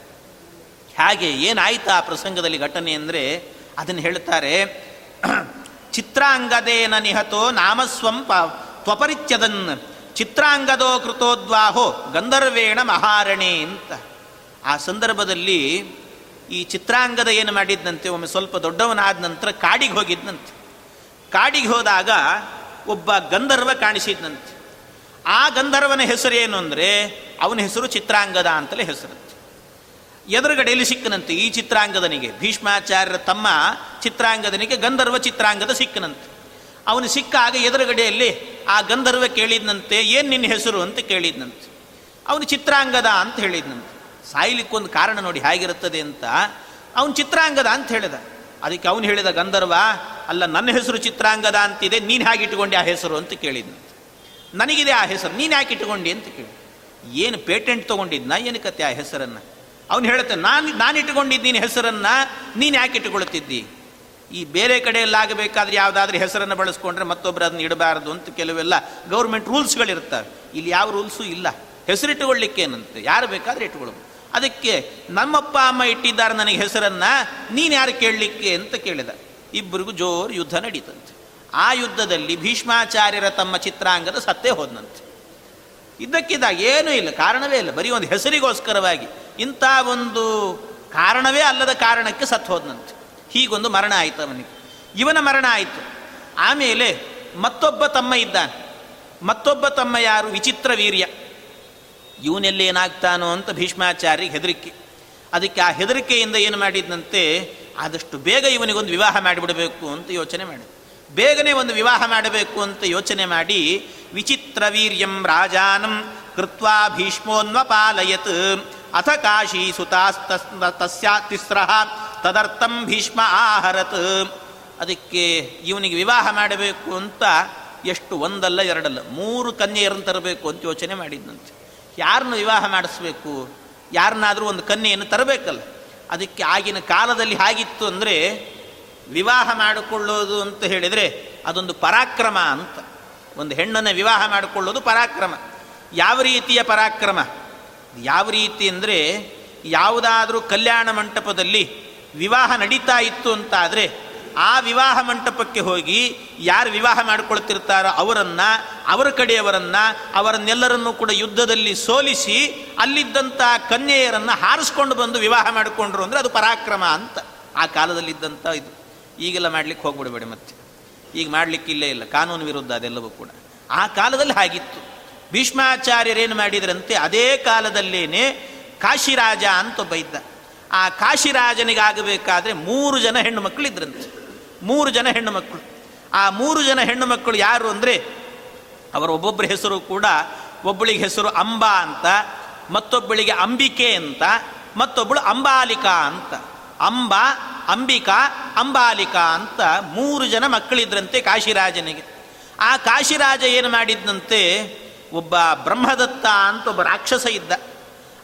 ಹಾಗೆ ಏನಾಯ್ತು ಆ ಪ್ರಸಂಗದಲ್ಲಿ ಘಟನೆ ಅಂದರೆ ಅದನ್ನು ಹೇಳ್ತಾರೆ, ಚಿತ್ರಾಂಗದೇನ ನಿಹತೋ ನಾಮಸ್ವಂ ಪ ತ್ವಪರಿತ್ಯದನ್, ಚಿತ್ರಾಂಗದೋ ಕೃತೋದ್ವಾಹೋ ಗಂಧರ್ವೇಣ ಮಹಾರಣೆ ಅಂತ. ಆ ಸಂದರ್ಭದಲ್ಲಿ ಈ ಚಿತ್ರಾಂಗದ ಏನು ಮಾಡಿದ್ದಂತೆ ಒಮ್ಮೆ ಸ್ವಲ್ಪ ದೊಡ್ಡವನಾದ ನಂತರ ಕಾಡಿಗೆ ಹೋಗಿದ್ನಂತೆ. ಕಾಡಿಗೆ ಹೋದಾಗ ಒಬ್ಬ ಗಂಧರ್ವ ಕಾಣಿಸಿದ್ನಂತೆ. ಆ ಗಂಧರ್ವನ ಹೆಸರು ಏನು ಅಂದರೆ, ಅವನ ಹೆಸರು ಚಿತ್ರಾಂಗದ ಅಂತಲೇ ಹೆಸರಂತೆ. ಎದುರುಗಡೆಯಲ್ಲಿ ಸಿಕ್ಕನಂತೆ, ಈ ಚಿತ್ರಾಂಗದನಿಗೆ, ಭೀಷ್ಮಾಚಾರ್ಯರ ತಮ್ಮ ಚಿತ್ರಾಂಗದನಿಗೆ ಗಂಧರ್ವ ಚಿತ್ರಾಂಗದ ಸಿಕ್ಕನಂತೆ. ಅವನು ಸಿಕ್ಕಾಗ ಎದುರುಗಡೆಯಲ್ಲಿ ಆ ಗಂಧರ್ವ ಕೇಳಿದ್ನಂತೆ, ಏನು ನಿನ್ನ ಹೆಸರು ಅಂತ ಕೇಳಿದ್ನಂತೆ. ಅವನು ಚಿತ್ರಾಂಗದ ಅಂತ ಹೇಳಿದ್ನಂತೆ. ಸಾಯ್ಲಿಕ್ಕೊಂದು ಕಾರಣ ನೋಡಿ ಹೇಗಿರುತ್ತದೆ ಅಂತ, ಅವನು ಚಿತ್ರಾಂಗದ ಅಂತ ಹೇಳಿದ. ಅದಕ್ಕೆ ಅವನು ಹೇಳಿದ ಗಂಧರ್ವ, ಅಲ್ಲ, ನನ್ನ ಹೆಸರು ಚಿತ್ರಾಂಗದ ಅಂತಿದೆ, ನೀನು ಹೇಗೆ ಇಟ್ಕೊಂಡೆ ಆ ಹೆಸರು ಅಂತ ಕೇಳಿದ್ನು. ನನಗಿದೆ ಆ ಹೆಸರು, ನೀನು ಯಾಕೆ ಇಟ್ಕೊಂಡಿ ಅಂತ ಕೇಳಿ ಏನು ಪೇಟೆಂಟ್ ತೊಗೊಂಡಿದ್ನ? ಏನು ಕತೆ ಆ ಹೆಸರನ್ನು? ಅವನು ಹೇಳುತ್ತೆ ನಾನು ನಾನು ಇಟ್ಕೊಂಡಿದ್ದು ನೀನು ಹೆಸರನ್ನು, ನೀನು ಯಾಕೆ ಇಟ್ಟುಕೊಳ್ತಿದ್ದಿ ಈ ಬೇರೆ ಕಡೆಯಲ್ಲಾಗಬೇಕಾದ್ರೆ ಯಾವುದಾದ್ರೂ ಹೆಸರನ್ನು ಬಳಸ್ಕೊಂಡ್ರೆ ಮತ್ತೊಬ್ಬರು ಅದನ್ನ ಇಡಬಾರದು ಅಂತ ಕೆಲವೆಲ್ಲ ಗೌರ್ಮೆಂಟ್ ರೂಲ್ಸ್ಗಳಿರ್ತವೆ. ಇಲ್ಲಿ ಯಾವ ರೂಲ್ಸು ಇಲ್ಲ. ಹೆಸರಿಟ್ಟುಕೊಳ್ಳಿಕ್ಕೇನಂತೆ? ಯಾರು ಬೇಕಾದ್ರೆ ಇಟ್ಕೊಳ್ಬೋದು ಅದಕ್ಕೆ ನಮ್ಮಪ್ಪ ಅಮ್ಮ ಇಟ್ಟಿದ್ದಾರೆ ನನಗೆ ಹೆಸರನ್ನ, ನೀನು ಯಾರು ಕೇಳಲಿಕ್ಕೆ ಅಂತ ಕೇಳಿದ. ಇಬ್ಬರಿಗೂ ಜೋರು ಯುದ್ಧ ನಡೀತಂತೆ. ಆ ಯುದ್ಧದಲ್ಲಿ ಭೀಷ್ಮಾಚಾರ್ಯರ ತಮ್ಮ ಚಿತ್ರಾಂಗದ ಸತ್ತೇ ಹೋದನಂತೆ. ಇದ್ದಕ್ಕಿದ್ದಾಗ ಏನೂ ಇಲ್ಲ, ಕಾರಣವೇ ಇಲ್ಲ. ಬರೀ ಒಂದು ಹೆಸರಿಗೋಸ್ಕರವಾಗಿ ಇಂಥ ಒಂದು ಕಾರಣವೇ ಅಲ್ಲದ ಕಾರಣಕ್ಕೆ ಸತ್ತು ಹೋದನಂತೆ. ಹೀಗೊಂದು ಮರಣ ಆಯಿತು ಅವನಿಗೆ. ಇವನ ಮರಣ ಆಯಿತು. ಆಮೇಲೆ ಮತ್ತೊಬ್ಬ ತಮ್ಮ ಇದ್ದಾನೆ. ಮತ್ತೊಬ್ಬ ತಮ್ಮ ಯಾರು? ವಿಚಿತ್ರ ವೀರ್ಯ. ಇವನೆಲ್ಲಿ ಏನಾಗ್ತಾನೋ ಅಂತ ಭೀಷ್ಮಾಚಾರ್ಯಗೆ ಹೆದರಿಕೆ. ಅದಕ್ಕೆ ಆ ಹೆದರಿಕೆಯಿಂದ ಏನು ಮಾಡಿದ್ನಂತೆ, ಆದಷ್ಟು ಬೇಗ ಇವನಿಗೊಂದು ವಿವಾಹ ಮಾಡಿಬಿಡಬೇಕು ಅಂತ ಯೋಚನೆ ಮಾಡಿ ಬೇಗನೆ ಒಂದು ವಿವಾಹ ಮಾಡಬೇಕು ಅಂತ ಯೋಚನೆ ಮಾಡಿ, ವಿಚಿತ್ರ ವೀರ್ಯಂ ರಾಜಾನಂ ಕೃತ್ವಾ ಭೀಷ್ಮೋನ್ವಪಾಲಯತ್. ಅಥ ಕಾಶಿ ತಸ್ಯಾ ತಿಸ್ರ ತದರ್ಥಂ ಭೀಷ್ಮ ಆಹರತ್. ಅದಕ್ಕೆ ಇವನಿಗೆ ವಿವಾಹ ಮಾಡಬೇಕು ಅಂತ ಎಷ್ಟು ಒಂದಲ್ಲ ಎರಡಲ್ಲ, ಮೂರು ಕನ್ಯೆಯರನ್ನು ತರಬೇಕು ಅಂತ ಯೋಚನೆ ಮಾಡಿದ್ನಂತೆ. ಯಾರನ್ನು ವಿವಾಹ ಮಾಡಿಸ್ಬೇಕು? ಯಾರನ್ನಾದರೂ ಒಂದು ಕನ್ಯೆಯನ್ನು ತರಬೇಕಲ್ಲ. ಅದಕ್ಕೆ ಆಗಿನ ಕಾಲದಲ್ಲಿ ಹಾಗಿತ್ತು ಅಂದರೆ ವಿವಾಹ ಮಾಡಿಕೊಳ್ಳೋದು ಅಂತ ಹೇಳಿದರೆ ಅದೊಂದು ಪರಾಕ್ರಮ ಅಂತ. ಒಂದು ಹೆಣ್ಣನ್ನು ವಿವಾಹ ಮಾಡಿಕೊಳ್ಳೋದು ಪರಾಕ್ರಮ. ಯಾವ ರೀತಿಯ ಪರಾಕ್ರಮ? ಯಾವ ರೀತಿ ಅಂದರೆ ಯಾವುದಾದರೂ ಕಲ್ಯಾಣ ಮಂಟಪದಲ್ಲಿ ವಿವಾಹ ನಡೀತಾ ಇತ್ತು ಅಂತಾದರೆ ಆ ವಿವಾಹ ಮಂಟಪಕ್ಕೆ ಹೋಗಿ ಯಾರು ವಿವಾಹ ಮಾಡಿಕೊಳ್ತಿರ್ತಾರೋ ಅವರನ್ನು, ಅವರ ಕಡೆಯವರನ್ನು, ಅವರನ್ನೆಲ್ಲರನ್ನೂ ಕೂಡ ಯುದ್ಧದಲ್ಲಿ ಸೋಲಿಸಿ ಅಲ್ಲಿದ್ದಂಥ ಕನ್ಯೆಯರನ್ನು ಹಾರಿಸ್ಕೊಂಡು ಬಂದು ವಿವಾಹ ಮಾಡಿಕೊಂಡ್ರು ಅಂದರೆ ಅದು ಪರಾಕ್ರಮ ಅಂತ. ಆ ಕಾಲದಲ್ಲಿದ್ದಂಥ ಇದು. ಈಗೆಲ್ಲ ಮಾಡ್ಲಿಕ್ಕೆ ಹೋಗ್ಬಿಡಬೇಡಿ ಮತ್ತೆ. ಈಗ ಮಾಡಲಿಕ್ಕೆ ಇಲ್ಲೇ ಇಲ್ಲ. ಕಾನೂನು ವಿರುದ್ಧ ಅದೆಲ್ಲವೂ ಕೂಡ. ಆ ಕಾಲದಲ್ಲಿ ಹಾಗಿತ್ತು. ಭೀಷ್ಮಾಚಾರ್ಯರೇನು ಮಾಡಿದ್ರಂತೆ? ಅದೇ ಕಾಲದಲ್ಲೇನೆ ಕಾಶಿರಾಜ ಅಂತ ಒಬ್ಬ ಇದ್ದ. ಆ ಕಾಶಿರಾಜನಿಗಾಗಬೇಕಾದ್ರೆ ಮೂರು ಜನ ಹೆಣ್ಣು ಮಕ್ಕಳಿದ್ರಂತೆ ಮೂರು ಜನ ಹೆಣ್ಣು ಮಕ್ಕಳು. ಆ ಮೂರು ಜನ ಹೆಣ್ಣು ಮಕ್ಕಳು ಯಾರು ಅಂದರೆ ಅವರ ಒಬ್ಬೊಬ್ಬರ ಹೆಸರು ಕೂಡ ಒಬ್ಬಳಿಗೆ ಹೆಸರು ಅಂಬಾ ಅಂತ, ಮತ್ತೊಬ್ಬಳಿಗೆ ಅಂಬಿಕೆ ಅಂತ, ಮತ್ತೊಬ್ಬಳು ಅಂಬಾಲಿಕಾ ಅಂತ. ಅಂಬಾ, ಅಂಬಿಕಾ, ಅಂಬಾಲಿಕಾ ಅಂತ ಮೂರು ಜನ ಮಕ್ಕಳಿದ್ರಂತೆ ಕಾಶಿರಾಜನಿಗೆ. ಆ ಕಾಶಿರಾಜ ಏನು ಮಾಡಿದ್ದಂತೆ ಒಬ್ಬ ಬ್ರಹ್ಮದತ್ತ ಅಂತ ಒಬ್ಬ ರಾಕ್ಷಸ ಇದ್ದ.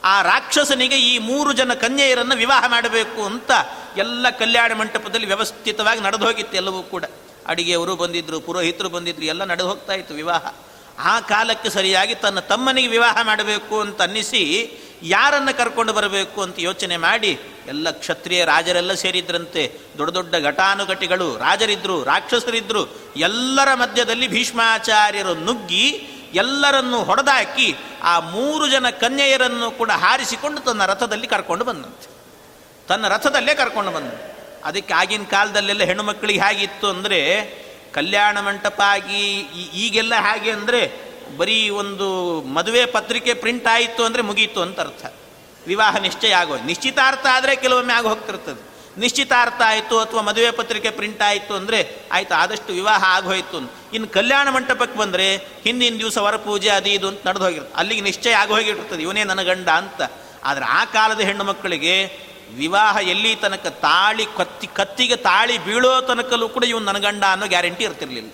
ಆ ರಾಕ್ಷಸನಿಗೆ ಈ ಮೂರು ಜನ ಕನ್ಯೆಯರನ್ನು ವಿವಾಹ ಮಾಡಬೇಕು ಅಂತ ಎಲ್ಲ ಕಲ್ಯಾಣ ಮಂಟಪದಲ್ಲಿ ವ್ಯವಸ್ಥಿತವಾಗಿ ನಡೆದು ಹೋಗಿತ್ತು ಎಲ್ಲವೂ ಕೂಡ. ಅಡಿಗೆಯವರು ಬಂದಿದ್ದರು ಪುರೋಹಿತರು ಬಂದಿದ್ರು, ಎಲ್ಲ ನಡೆದು ಹೋಗ್ತಾ ಇತ್ತು ವಿವಾಹ. ಆ ಕಾಲಕ್ಕೆ ಸರಿಯಾಗಿ ತನ್ನ ತಮ್ಮನಿಗೆ ವಿವಾಹ ಮಾಡಬೇಕು ಅಂತ ಅನ್ನಿಸಿ ಯಾರನ್ನು ಕರ್ಕೊಂಡು ಬರಬೇಕು ಅಂತ ಯೋಚನೆ ಮಾಡಿ ಎಲ್ಲ ಕ್ಷತ್ರಿಯ ರಾಜರೆಲ್ಲ ಸೇರಿದ್ರಂತೆ. ದೊಡ್ಡ ದೊಡ್ಡ ಘಟಾನುಘಟಿಗಳು ರಾಜರಿದ್ದರು ರಾಕ್ಷಸರಿದ್ದರು ಎಲ್ಲರ ಮಧ್ಯದಲ್ಲಿ ಭೀಷ್ಮಾಚಾರ್ಯರು ನುಗ್ಗಿ ಎಲ್ಲರನ್ನು ಹೊಡೆದಾಕಿ ಆ ಮೂರು ಜನ ಕನ್ಯೆಯರನ್ನು ಕೂಡ ಹಾರಿಸಿಕೊಂಡು ತನ್ನ ರಥದಲ್ಲಿ ಕರ್ಕೊಂಡು ಬಂದಂತೆ. ತನ್ನ ರಥದಲ್ಲೇ ಕರ್ಕೊಂಡು ಬಂದ. ಅದಕ್ಕೆ ಆಗಿನ ಕಾಲದಲ್ಲೆಲ್ಲ ಹೆಣ್ಣು ಮಕ್ಕಳಿಗೆ ಹೇಗಿತ್ತು ಅಂದರೆ, ಕಲ್ಯಾಣ ಮಂಟಪ ಆಗಿ ಈಗೆಲ್ಲ ಹಾಗೆ ಅಂದರೆ, ಬರೀ ಒಂದು ಮದುವೆ ಪತ್ರಿಕೆ ಪ್ರಿಂಟ್ ಆಯಿತು ಅಂದರೆ ಮುಗೀತು ಅಂತ ಅರ್ಥ. ವಿವಾಹ ನಿಶ್ಚಯ ಆಗೋ ನಿಶ್ಚಿತಾರ್ಥ ಆದರೆ ಕೆಲವೊಮ್ಮೆ ಆಗಿ ಹೋಗ್ತಿರ್ತದೆ ನಿಶ್ಚಿತಾರ್ಥ ಆಯಿತು ಅಥವಾ ಮದುವೆ ಪತ್ರಿಕೆ ಪ್ರಿಂಟ್ ಆಯಿತು ಅಂದರೆ ಆಯಿತು, ಆದಷ್ಟು ವಿವಾಹ ಆಗೋಯ್ತು ಇನ್ನು ಕಲ್ಯಾಣ ಮಂಟಪಕ್ಕೆ ಬಂದರೆ ಹಿಂದಿನ ದಿವಸ ವರಪೂಜೆ ಅದು ಇದು ಅಂತ ನಡೆದು ಹೋಗಿರುತ್ತೆ. ಅಲ್ಲಿಗೆ ನಿಶ್ಚಯ ಆಗಿ ಹೋಗಿರ್ತದೆ ಇವನೇ ನನ್ನ ಗಂಡ ಅಂತ. ಆದರೆ ಆ ಕಾಲದ ಹೆಣ್ಣು ಮಕ್ಕಳಿಗೆ ವಿವಾಹ ಎಲ್ಲಿ ತನಕ ತಾಳಿ ಕತ್ತಿ, ಕತ್ತಿಗೆ ತಾಳಿ ಬೀಳೋ ತನಕಲ್ಲೂ ಕೂಡ ಇವನು ನನ್ನ ಗಂಡ ಅನ್ನೋ ಗ್ಯಾರಂಟಿ ಇರ್ತಿರ್ಲಿಲ್ಲ.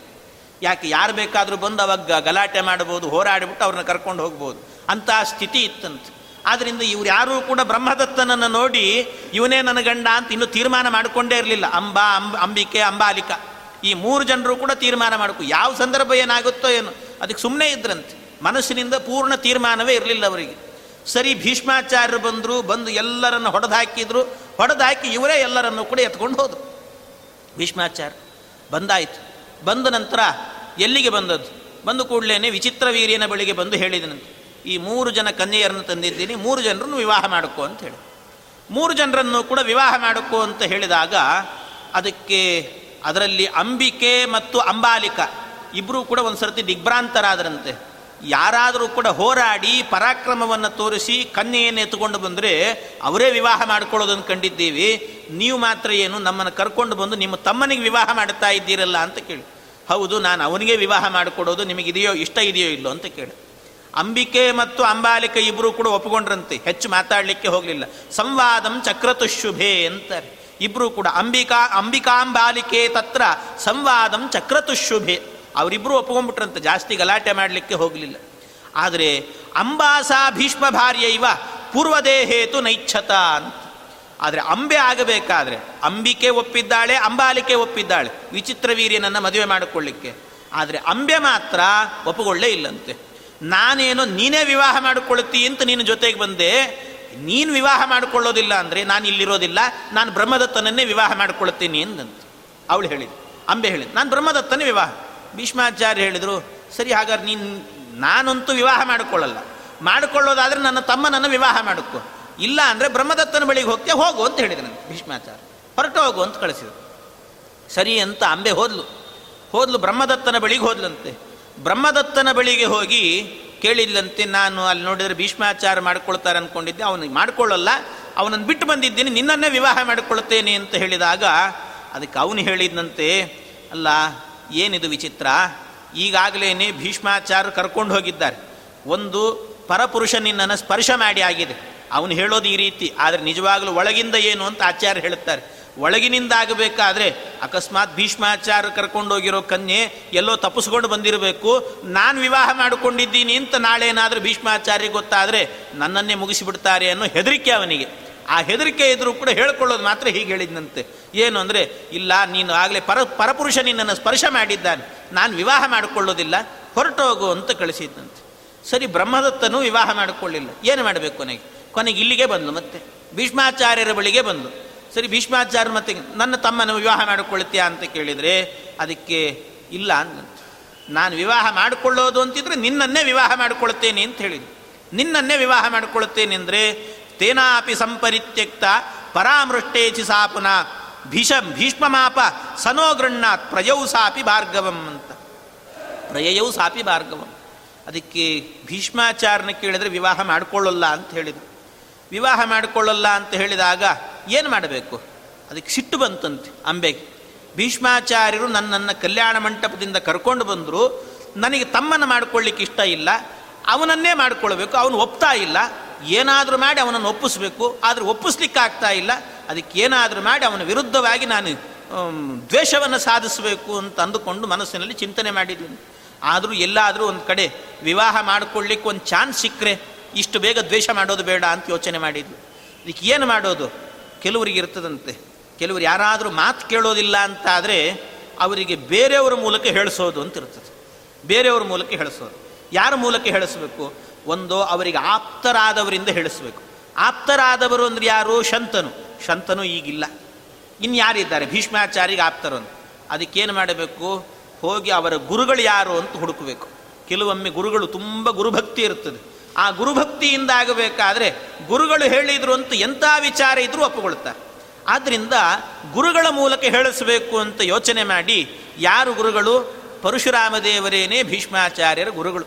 ಯಾಕೆ, ಯಾರು ಬೇಕಾದರೂ ಬಂದು ಅವಾಗ ಗಲಾಟೆ ಮಾಡ್ಬೋದು, ಹೋರಾಡಿಬಿಟ್ಟು ಅವ್ರನ್ನ ಕರ್ಕೊಂಡು ಹೋಗ್ಬೋದು. ಅಂತಹ ಸ್ಥಿತಿ ಇತ್ತಂತೆ. ಆದ್ದರಿಂದ ಇವ್ರು ಯಾರೂ ಕೂಡ ಬ್ರಹ್ಮದತ್ತನನ್ನು ನೋಡಿ ಇವನೇ ನನ್ನ ಗಂಡ ಅಂತ ಇನ್ನೂ ತೀರ್ಮಾನ ಮಾಡಿಕೊಂಡೇ ಇರಲಿಲ್ಲ. ಅಂಬಾ, ಅಂಬ, ಅಂಬಿಕೆ, ಅಂಬಾಲಿಕ. ಈ ಮೂರು ಜನರು ಕೂಡ ತೀರ್ಮಾನ ಮಾಡ್ಕೊ ಯಾವ ಸಂದರ್ಭ ಏನಾಗುತ್ತೋ ಏನು. ಅದಕ್ಕೆ ಸುಮ್ಮನೆ ಇದ್ರಂತೆ. ಮನಸ್ಸಿನಿಂದ ಪೂರ್ಣ ತೀರ್ಮಾನವೇ ಇರಲಿಲ್ಲ ಅವರಿಗೆ. ಸರಿ, ಭೀಷ್ಮಾಚಾರ್ಯರು ಬಂದರು, ಬಂದು ಎಲ್ಲರನ್ನು ಹೊಡೆದು ಹಾಕಿದ್ರು ಹೊಡೆದು ಹಾಕಿ ಇವರೇ ಎಲ್ಲರನ್ನು ಕೂಡ ಎತ್ಕೊಂಡು ಹೋದರು. ಭೀಷ್ಮಾಚಾರ್ಯ, ಬಂದಾಯಿತು. ಬಂದ ನಂತರ ಎಲ್ಲಿಗೆ ಬಂದದ್ದು? ಬಂದು ಕೂಡಲೇ ವಿಚಿತ್ರ ವೀರ್ಯನ ಬಳಿಗೆ ಬಂದು ಹೇಳಿದನಂತೆ. ಈ ಮೂರು ಜನ ಕನ್ಯೆಯರನ್ನು ತಂದಿದ್ದೀನಿ, ಮೂರು ಜನರನ್ನು ವಿವಾಹ ಮಾಡಿಕೊ ಅಂತ ಹೇಳಿ. ಮೂರು ಜನರನ್ನು ಕೂಡ ವಿವಾಹ ಮಾಡಿಕೊ ಅಂತ ಹೇಳಿದಾಗ ಅದಕ್ಕೆ ಅದರಲ್ಲಿ ಅಂಬಿಕೆ ಮತ್ತು ಅಂಬಾಲಿಕ ಇಬ್ಬರೂ ಕೂಡ ಒಂದು ಸರ್ತಿ ದಿಗ್ಭ್ರಾಂತರಾದರಂತೆ. ಯಾರಾದರೂ ಕೂಡ ಹೋರಾಡಿ ಪರಾಕ್ರಮವನ್ನು ತೋರಿಸಿ ಕನ್ಯೆಯನ್ನು ಎತ್ತುಕೊಂಡು ಬಂದರೆ ಅವರೇ ವಿವಾಹ ಮಾಡ್ಕೊಳ್ಳೋದನ್ನು ಕಂಡಿದ್ದೀವಿ. ನೀವು ಮಾತ್ರ ಏನು ನಮ್ಮನ್ನು ಕರ್ಕೊಂಡು ಬಂದು ನಿಮ್ಮ ತಮ್ಮನಿಗೆ ವಿವಾಹ ಮಾಡ್ತಾ ಇದ್ದೀರಲ್ಲ ಅಂತ ಕೇಳಿ. ಹೌದು, ನಾನು ಅವನಿಗೆ ವಿವಾಹ ಮಾಡಿಕೊಡೋದು ನಿಮಗಿದೆಯೋ ಇಷ್ಟ ಇದೆಯೋ ಇಲ್ಲೋ ಅಂತ ಕೇಳಿ. ಅಂಬಿಕೆ ಮತ್ತು ಅಂಬಾಲಿಕೆ ಇಬ್ಬರೂ ಕೂಡ ಒಪ್ಪಿಕೊಂಡ್ರಂತೆ ಹೆಚ್ಚು ಮಾತಾಡಲಿಕ್ಕೆ ಹೋಗಲಿಲ್ಲ. ಸಂವಾದಂ ಚಕ್ರತುಶುಭೆ ಅಂತಾರೆ. ಇಬ್ಬರೂ ಕೂಡ ಅಂಬಿಕಾ, ಅಂಬಿಕಾಂಬಾಲಿಕೆ ತತ್ರ ಸಂವಾದಂ ಚಕ್ರತುಶುಭೆ ಅವರಿಬ್ಬರು ಒಪ್ಕೊಂಡ್ಬಿಟ್ರಂತೆ, ಜಾಸ್ತಿ ಗಲಾಟೆ ಮಾಡಲಿಕ್ಕೆ ಹೋಗಲಿಲ್ಲ. ಆದರೆ ಅಂಬಾಸಾ ಭೀಷ್ಮ ಭಾರ್ಯ ಇವ ಪೂರ್ವದೇಹೇತು ನೈಚ್ಛತ ಅಂತ. ಆದರೆ ಅಂಬೆ ಆಗಬೇಕಾದ್ರೆ ಅಂಬಿಕೆ ಒಪ್ಪಿದ್ದಾಳೆ, ಅಂಬಾಲಿಕೆ ಒಪ್ಪಿದ್ದಾಳೆ. ವಿಚಿತ್ರ ವೀರ್ಯನನ್ನು ಮದುವೆ ಮಾಡಿಕೊಳ್ಳಿಕ್ಕೆ. ಆದರೆ ಅಂಬೆ ಮಾತ್ರ ಒಪ್ಪಿಕೊಳ್ಳೇ ಇಲ್ಲಂತೆ. ನಾನೇನೋ ನೀನೇ ವಿವಾಹ ಮಾಡಿಕೊಳ್ಳುತ್ತಿ ಅಂತ ನಿನ್ನ ಜೊತೆಗೆ ಬಂದೆ, ನೀನು ವಿವಾಹ ಮಾಡಿಕೊಳ್ಳೋದಿಲ್ಲ ಅಂದರೆ ನಾನು ಇಲ್ಲಿರೋದಿಲ್ಲ, ನಾನು ಬ್ರಹ್ಮದತ್ತನನ್ನೇ ವಿವಾಹ ಮಾಡಿಕೊಳ್ಳುತ್ತೀನಿ ಎಂದಂತ ಅವಳು ಹೇಳಿದ್ರು ಅಂಬೆ ಹೇಳಿದ್ರು ನಾನು ಬ್ರಹ್ಮದತ್ತನೇ ವಿವಾಹ. ಭೀಷ್ಮಾಚಾರ್ಯ ಹೇಳಿದರು, ಸರಿ ಹಾಗಾದ್ರೆ ನೀನು, ನಾನಂತೂ ವಿವಾಹ ಮಾಡಿಕೊಳ್ಳಲ್ಲ. ಮಾಡಿಕೊಳ್ಳೋದಾದ್ರೆ ನನ್ನ ತಮ್ಮನನ್ನು ವಿವಾಹ ಮಾಡಿಕೊ. ಇಲ್ಲ ಅಂದರೆ ಬ್ರಹ್ಮದತ್ತನ ಬಳಿಗೆ ಹೋಗ್ತೇ, ಹೋಗು ಅಂತ ಹೇಳಿದೆ ನನಗೆ ಭೀಷ್ಮಾಚಾರ್ಯ. ಹೊರಟು ಹೋಗು ಅಂತ ಕಳಿಸಿದರು. ಸರಿ ಅಂತ ಅಂಬೆ ಹೋದ್ಲು. ಹೋದ್ಲು ಬ್ರಹ್ಮದತ್ತನ ಬಳಿಗೆ ಹೋದ್ಲಂತೆ. ಬ್ರಹ್ಮದತ್ತನ ಬಳಿಗೆ ಹೋಗಿ ಕೇಳಿಲ್ಲಂತೆ ನಾನು ಅಲ್ಲಿ ನೋಡಿದರೆ ಭೀಷ್ಮಾಚಾರ ಮಾಡ್ಕೊಳ್ತಾರೆ ಅಂದ್ಕೊಂಡಿದ್ದೆ ಅವನಿಗೆ ಮಾಡ್ಕೊಳ್ಳಲ್ಲ. ಅವನನ್ನು ಬಿಟ್ಟು ಬಂದಿದ್ದೀನಿ. ನಿನ್ನನ್ನೇ ವಿವಾಹ ಮಾಡಿಕೊಳ್ತೇನೆ, ಅಂತ ಹೇಳಿದಾಗ ಅದಕ್ಕೆ ಅವನು ಹೇಳಿದಂತೆ ಅಲ್ಲ, ಏನಿದು ವಿಚಿತ್ರ? ಈಗಾಗಲೇ ಭೀಷ್ಮಾಚಾರ ಕರ್ಕೊಂಡು ಹೋಗಿದ್ದಾರೆ. ಒಂದು ಪರಪುರುಷ ನಿನ್ನನ್ನು ಸ್ಪರ್ಶ ಮಾಡಿ ಆಗಿದೆ. ಅವನು ಹೇಳೋದು ಈ ರೀತಿ. ಆದರೆ ನಿಜವಾಗಲೂ ಒಳಗಿಂದ ಏನು ಅಂತ ಆಚಾರ್ಯ ಹೇಳುತ್ತಾರೆ. ಒಳಗಿನಿಂದ ಆಗಬೇಕಾದ್ರೆ ಅಕಸ್ಮಾತ್ ಭೀಷ್ಮಾಚಾರ್ಯ ಕರ್ಕೊಂಡೋಗಿರೋ ಕನ್ಯೆ ಎಲ್ಲೋ ತಪ್ಪಿಸ್ಕೊಂಡು ಬಂದಿರಬೇಕು. ನಾನು ವಿವಾಹ ಮಾಡಿಕೊಂಡಿದ್ದೀನಿ ಅಂತ ನಾಳೆ ಏನಾದರೂ ಭೀಷ್ಮಾಚಾರ್ಯ ಗೊತ್ತಾದರೆ ನನ್ನನ್ನೇ ಮುಗಿಸಿಬಿಡ್ತಾರೆ ಅನ್ನೋ ಹೆದರಿಕೆ ಅವನಿಗೆ. ಆ ಹೆದರಿಕೆ ಇದ್ರೂ ಕೂಡ ಹೇಳ್ಕೊಳ್ಳೋದು ಮಾತ್ರ ಹೀಗೆ ಹೇಳಿದ್ನಂತೆ. ಏನು ಅಂದರೆ, ಇಲ್ಲ, ನೀನು ಆಗಲೇ ಪರ, ಪರಪುರುಷ ನಿನ್ನನ್ನು ಸ್ಪರ್ಶ ಮಾಡಿದ್ದಾನೆ. ನಾನು ವಿವಾಹ ಮಾಡಿಕೊಳ್ಳೋದಿಲ್ಲ, ಹೊರಟೋಗು ಅಂತ ಕಳಿಸಿದ್ದಂತೆ ಸರಿ, ಬ್ರಹ್ಮದತ್ತನು ವಿವಾಹ ಮಾಡಿಕೊಳ್ಳಿಲ್ಲ. ಏನು ಮಾಡಬೇಕು ಕೊನೆಗೆ? ಕೊನೆಗೆ ಇಲ್ಲಿಗೆ ಬಂದು ಮತ್ತೆ. ಭೀಷ್ಮಾಚಾರ್ಯರ ಬಳಿಗೆ ಬಂದು ಸರಿ ಭೀಷ್ಮಾಚಾರ್ಯ ಮತ್ತೆ ನನ್ನ ತಮ್ಮನ ವಿವಾಹ ಮಾಡಿಕೊಳ್ತೀಯಾ ಅಂತ ಕೇಳಿದರೆ, ಅದಕ್ಕೆ ಇಲ್ಲ ಅಂತ ನಾನು ವಿವಾಹ ಮಾಡಿಕೊಳ್ಳೋದು ಅಂತಿದ್ರೆ ನಿನ್ನನ್ನೇ ವಿವಾಹ ಮಾಡಿಕೊಳ್ಳುತ್ತೇನೆ ಅಂತ ಹೇಳಿದ್ರು. ನಿನ್ನನ್ನೇ ವಿವಾಹ ಮಾಡಿಕೊಳ್ತೇನೆ ಅಂದರೆ, ತೇನಾಪಿ ಸಂಪರಿತ್ಯಕ್ತ ಪರಾಮೃಷ್ಟೇಚಿ ಸಾಪುನ ಭೀಷ ಭೀಷ್ಮಮಾಪ ಸನೋ ಗೃಣ್ಣಾತ್ ಪ್ರಯೌ ಸಾಪಿ ಭಾರ್ಗವಂ ಅಂತ. ಪ್ರಯೌ ಸಾಪಿ ಭಾರ್ಗವಂ. ಅದಕ್ಕೆ ಭೀಷ್ಮಾಚಾರನ ಕೇಳಿದರೆ ವಿವಾಹ ಮಾಡಿಕೊಳ್ಳಲ್ಲ ಅಂತ ಹೇಳಿದರು. ವಿವಾಹ ಮಾಡಿಕೊಳ್ಳಲ್ಲ ಅಂತ ಹೇಳಿದಾಗ ಏನು ಮಾಡಬೇಕು? ಅದಕ್ಕೆ ಸಿಟ್ಟು ಬಂತಂತೆ ಅಂಬೆಗೆ ಭೀಷ್ಮಾಚಾರ್ಯರು ನನ್ನನ್ನು ಕಲ್ಯಾಣ ಮಂಟಪದಿಂದ ಕರ್ಕೊಂಡು ಬಂದರು. ನನಗೆ ತಮ್ಮನ್ನು ಮಾಡ್ಕೊಳ್ಳಿಕ್ಕೆ ಇಷ್ಟ ಇಲ್ಲ. ಅವನನ್ನೇ ಮಾಡಿಕೊಳ್ಬೇಕು. ಅವನು ಒಪ್ತಾ ಇಲ್ಲ. ಏನಾದರೂ ಮಾಡಿ ಅವನನ್ನು ಒಪ್ಪಿಸ್ಬೇಕು. ಆದರೆ ಒಪ್ಪಿಸ್ಲಿಕ್ಕೆ ಆಗ್ತಾ ಇಲ್ಲ. ಅದಕ್ಕೆ ಏನಾದರೂ ಮಾಡಿ ಅವನ ವಿರುದ್ಧವಾಗಿ ನಾನು ದ್ವೇಷವನ್ನು ಸಾಧಿಸಬೇಕು ಅಂತ ಅಂದುಕೊಂಡು ಮನಸ್ಸಿನಲ್ಲಿ ಚಿಂತನೆ ಮಾಡಿದ್ದೀನಿ. ಆದರೂ ಎಲ್ಲಾದರೂ ಒಂದು ಕಡೆ ವಿವಾಹ ಮಾಡಿಕೊಳ್ಳಿಕ್ಕೆ ಒಂದು ಚಾನ್ಸ್ ಸಿಕ್ಕರೆ ಇಷ್ಟು ಬೇಗ ದ್ವೇಷ ಮಾಡೋದು ಬೇಡ ಅಂತ ಯೋಚನೆ ಮಾಡಿದ್ವಿ. ಇದಕ್ಕೆ ಏನು ಮಾಡೋದು? ಕೆಲವರಿಗೆ ಇರ್ತದಂತೆ. ಕೆಲವರು ಯಾರಾದರೂ ಮಾತು ಕೇಳೋದಿಲ್ಲ ಅಂತ ಆದರೆ ಅವರಿಗೆ ಬೇರೆಯವರ ಮೂಲಕ ಹೇಳಿಸೋದು ಅಂತ ಇರ್ತದೆ. ಬೇರೆಯವ್ರ ಮೂಲಕ ಹೇಳಿಸೋದು. ಯಾರ ಮೂಲಕ ಹೇಳಿಸ್ಬೇಕು? ಒಂದು ಅವರಿಗೆ ಆಪ್ತರಾದವರಿಂದ ಹೇಳಿಸ್ಬೇಕು. ಆಪ್ತರಾದವರು ಅಂದ್ರೆ ಯಾರು? ಶಂತನು. ಶಂತನು ಈಗಿಲ್ಲ. ಇನ್ಯಾರಿದ್ದಾರೆ ಭೀಷ್ಮಾಚಾರಿಗೆ ಆಪ್ತರು ಅಂತ. ಅದಕ್ಕೇನು ಮಾಡಬೇಕು? ಹೋಗಿ ಅವರ ಗುರುಗಳು ಯಾರು ಅಂತ ಹುಡುಕಬೇಕು. ಕೆಲವೊಮ್ಮೆ ಗುರುಗಳು ತುಂಬ ಗುರುಭಕ್ತಿ ಇರ್ತದೆ. ಆ ಗುರುಭಕ್ತಿಯಿಂದ ಆಗಬೇಕಾದ್ರೆ ಗುರುಗಳು ಹೇಳಿದ್ರು ಅಂತ ಎಂಥ ವಿಚಾರ ಇದ್ರೂ ಒಪ್ಪುಗೊಳ್ತಾರೆ ಆದ್ದರಿಂದ ಗುರುಗಳ ಮೂಲಕ ಹೇಳಿಸಬೇಕು ಅಂತ ಯೋಚನೆ ಮಾಡಿ ಯಾರು ಗುರುಗಳು? ಪರಶುರಾಮ ದೇವರೇನೇ ಭೀಷ್ಮಾಚಾರ್ಯರ ಗುರುಗಳು.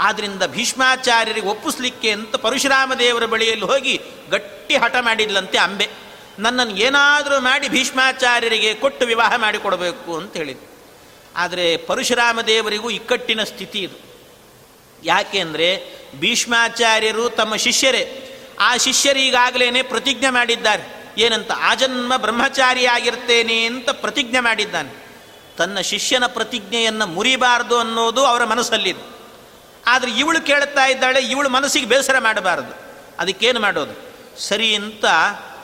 ಆದ್ದರಿಂದ ಭೀಷ್ಮಾಚಾರ್ಯರಿಗೆ ಒಪ್ಪಿಸ್ಲಿಕ್ಕೆ ಅಂತ ಪರಶುರಾಮ ದೇವರ ಬಳಿಯಲ್ಲಿ ಹೋಗಿ ಗಟ್ಟಿ ಹಠ ಮಾಡಿದ್ಲಂತೆ ಅಂಬೆ. ನನ್ನನ್ನು ಏನಾದರೂ ಮಾಡಿ ಭೀಷ್ಮಾಚಾರ್ಯರಿಗೆ ಕೊಟ್ಟು ವಿವಾಹ ಮಾಡಿಕೊಡಬೇಕು ಅಂತ ಹೇಳಿದ್ರು ಆದರೆ ಪರಶುರಾಮ ದೇವರಿಗೂ ಇಕ್ಕಟ್ಟಿನ ಸ್ಥಿತಿ ಇದು. ಯಾಕೆ ಅಂದರೆ ಭೀಷ್ಮಾಚಾರ್ಯರು ತಮ್ಮ ಶಿಷ್ಯರೇ, ಆ ಶಿಷ್ಯರಿಗಾಗಲೇ ಪ್ರತಿಜ್ಞೆ ಮಾಡಿದ್ದಾರೆ. ಏನಂತ ಆಜನ್ಮ ಬ್ರಹ್ಮಚಾರಿಯಾಗಿರ್ತೇನೆ ಅಂತ ಪ್ರತಿಜ್ಞೆ ಮಾಡಿದ್ದಾನೆ. ತನ್ನ ಶಿಷ್ಯನ ಪ್ರತಿಜ್ಞೆಯನ್ನು ಮುರಿಬಾರದು ಅನ್ನೋದು ಅವರ ಮನಸ್ಸಲ್ಲಿದೆ. ಆದರೆ ಇವಳು ಕೇಳ್ತಾ ಇದ್ದಾಳೆ, ಇವಳು ಮನಸ್ಸಿಗೆ ಬೇಸರ ಮಾಡಬಾರದು. ಅದಕ್ಕೇನು ಮಾಡೋದು? ಸರಿ ಅಂತ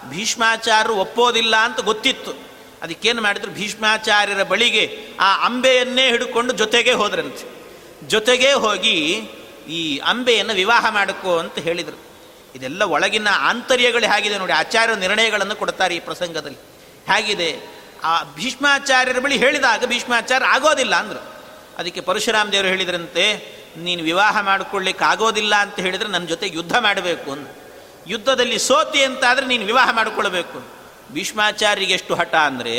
ಭೀಷ್ಮಾಚಾರ್ಯರು ಒಪ್ಪೋದಿಲ್ಲ ಅಂತ ಗೊತ್ತಿತ್ತು. ಅದಕ್ಕೇನು ಮಾಡಿದ್ರು? ಭೀಷ್ಮಾಚಾರ್ಯರ ಬಳಿಗೆ ಆ ಅಂಬೆಯನ್ನೇ ಹಿಡ್ಕೊಂಡು ಜೊತೆಗೆ ಹೋದ್ರಂತೆ. ಜೊತೆಗೆ ಹೋಗಿ ಈ ಅಂಬೆಯನ್ನು ವಿವಾಹ ಮಾಡಿಕೋ ಅಂತ ಹೇಳಿದರು. ಇದೆಲ್ಲ ಒಳಗಿನ ಆಂತರ್ಯಗಳು ಹೇಗಿದೆ ನೋಡಿ, ಆಚಾರ್ಯ ನಿರ್ಣಯಗಳನ್ನು ಕೊಡ್ತಾರೆ ಈ ಪ್ರಸಂಗದಲ್ಲಿ. ಹೇಗಿದೆ? ಆ ಭೀಷ್ಮಾಚಾರ್ಯರ ಬಳಿ ಹೇಳಿದಾಗ ಭೀಷ್ಮಾಚಾರ್ಯ ಆಗೋದಿಲ್ಲ ಅಂದರು. ಅದಕ್ಕೆ ಪರಶುರಾಮ ದೇವರು ಹೇಳಿದ್ರಂತೆ, ನೀನು ವಿವಾಹ ಮಾಡಿಕೊಳ್ಳಿಕ್ಕೆ ಆಗೋದಿಲ್ಲ ಅಂತ ಹೇಳಿದರೆ ನನ್ನ ಜೊತೆ ಯುದ್ಧ ಮಾಡಬೇಕು ಅಂತ ಯುದ್ಧದಲ್ಲಿ ಸೋತಿ ಅಂತಾದರೆ ನೀನು ವಿವಾಹ ಮಾಡಿಕೊಳ್ಬೇಕು ಭೀಷ್ಮಾಚಾರ್ಯರಿಗೆ ಎಷ್ಟು ಹಠ ಅಂದರೆ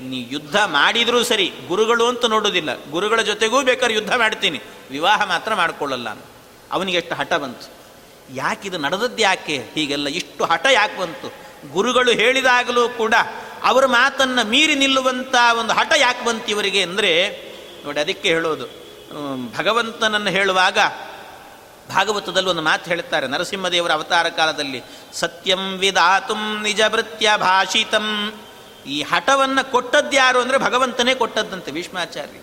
ನೀ ಯುದ್ಧ ಮಾಡಿದರೂ ಸರಿ, ಗುರುಗಳು ಅಂತ ನೋಡೋದಿಲ್ಲ. ಗುರುಗಳ ಜೊತೆಗೂ ಬೇಕಾದ್ರೆ ಯುದ್ಧ ಮಾಡ್ತೀನಿ. ವಿವಾಹ ಮಾತ್ರ ಮಾಡಿಕೊಳ್ಳಲ್ಲ ಅವನಿಗೆ ಎಷ್ಟು ಹಠ ಬಂತು. ಯಾಕಿದು ನಡೆದದ್ದು ಯಾಕೆ? ಹೀಗೆಲ್ಲ ಇಷ್ಟು ಹಠ ಯಾಕೆ ಬಂತು? ಗುರುಗಳು ಹೇಳಿದಾಗಲೂ ಕೂಡ ಅವರ ಮಾತನ್ನು ಮೀರಿ ನಿಲ್ಲುವಂಥ ಒಂದು ಹಠ ಯಾಕೆ ಬಂತು ಇವರಿಗೆ ಅಂದರೆ, ನೋಡಿ ಅದಕ್ಕೆ ಹೇಳೋದು. ಭಗವಂತನನ್ನು ಹೇಳುವಾಗ ಭಾಗವತದಲ್ಲಿ ಒಂದು ಮಾತು ಹೇಳುತ್ತಾರೆ ನರಸಿಂಹದೇವರ ಅವತಾರ ಕಾಲದಲ್ಲಿ, ಸತ್ಯಂ ವಿಧಾತುಂ ನಿಜ ಭಾಷಿತಂ. ಈ ಹಠವನ್ನು ಕೊಟ್ಟದ್ಯಾರು ಅಂದರೆ ಭಗವಂತನೇ ಕೊಟ್ಟದ್ದಂತೆ ಭೀಷ್ಮಾಚಾರ್ಯ.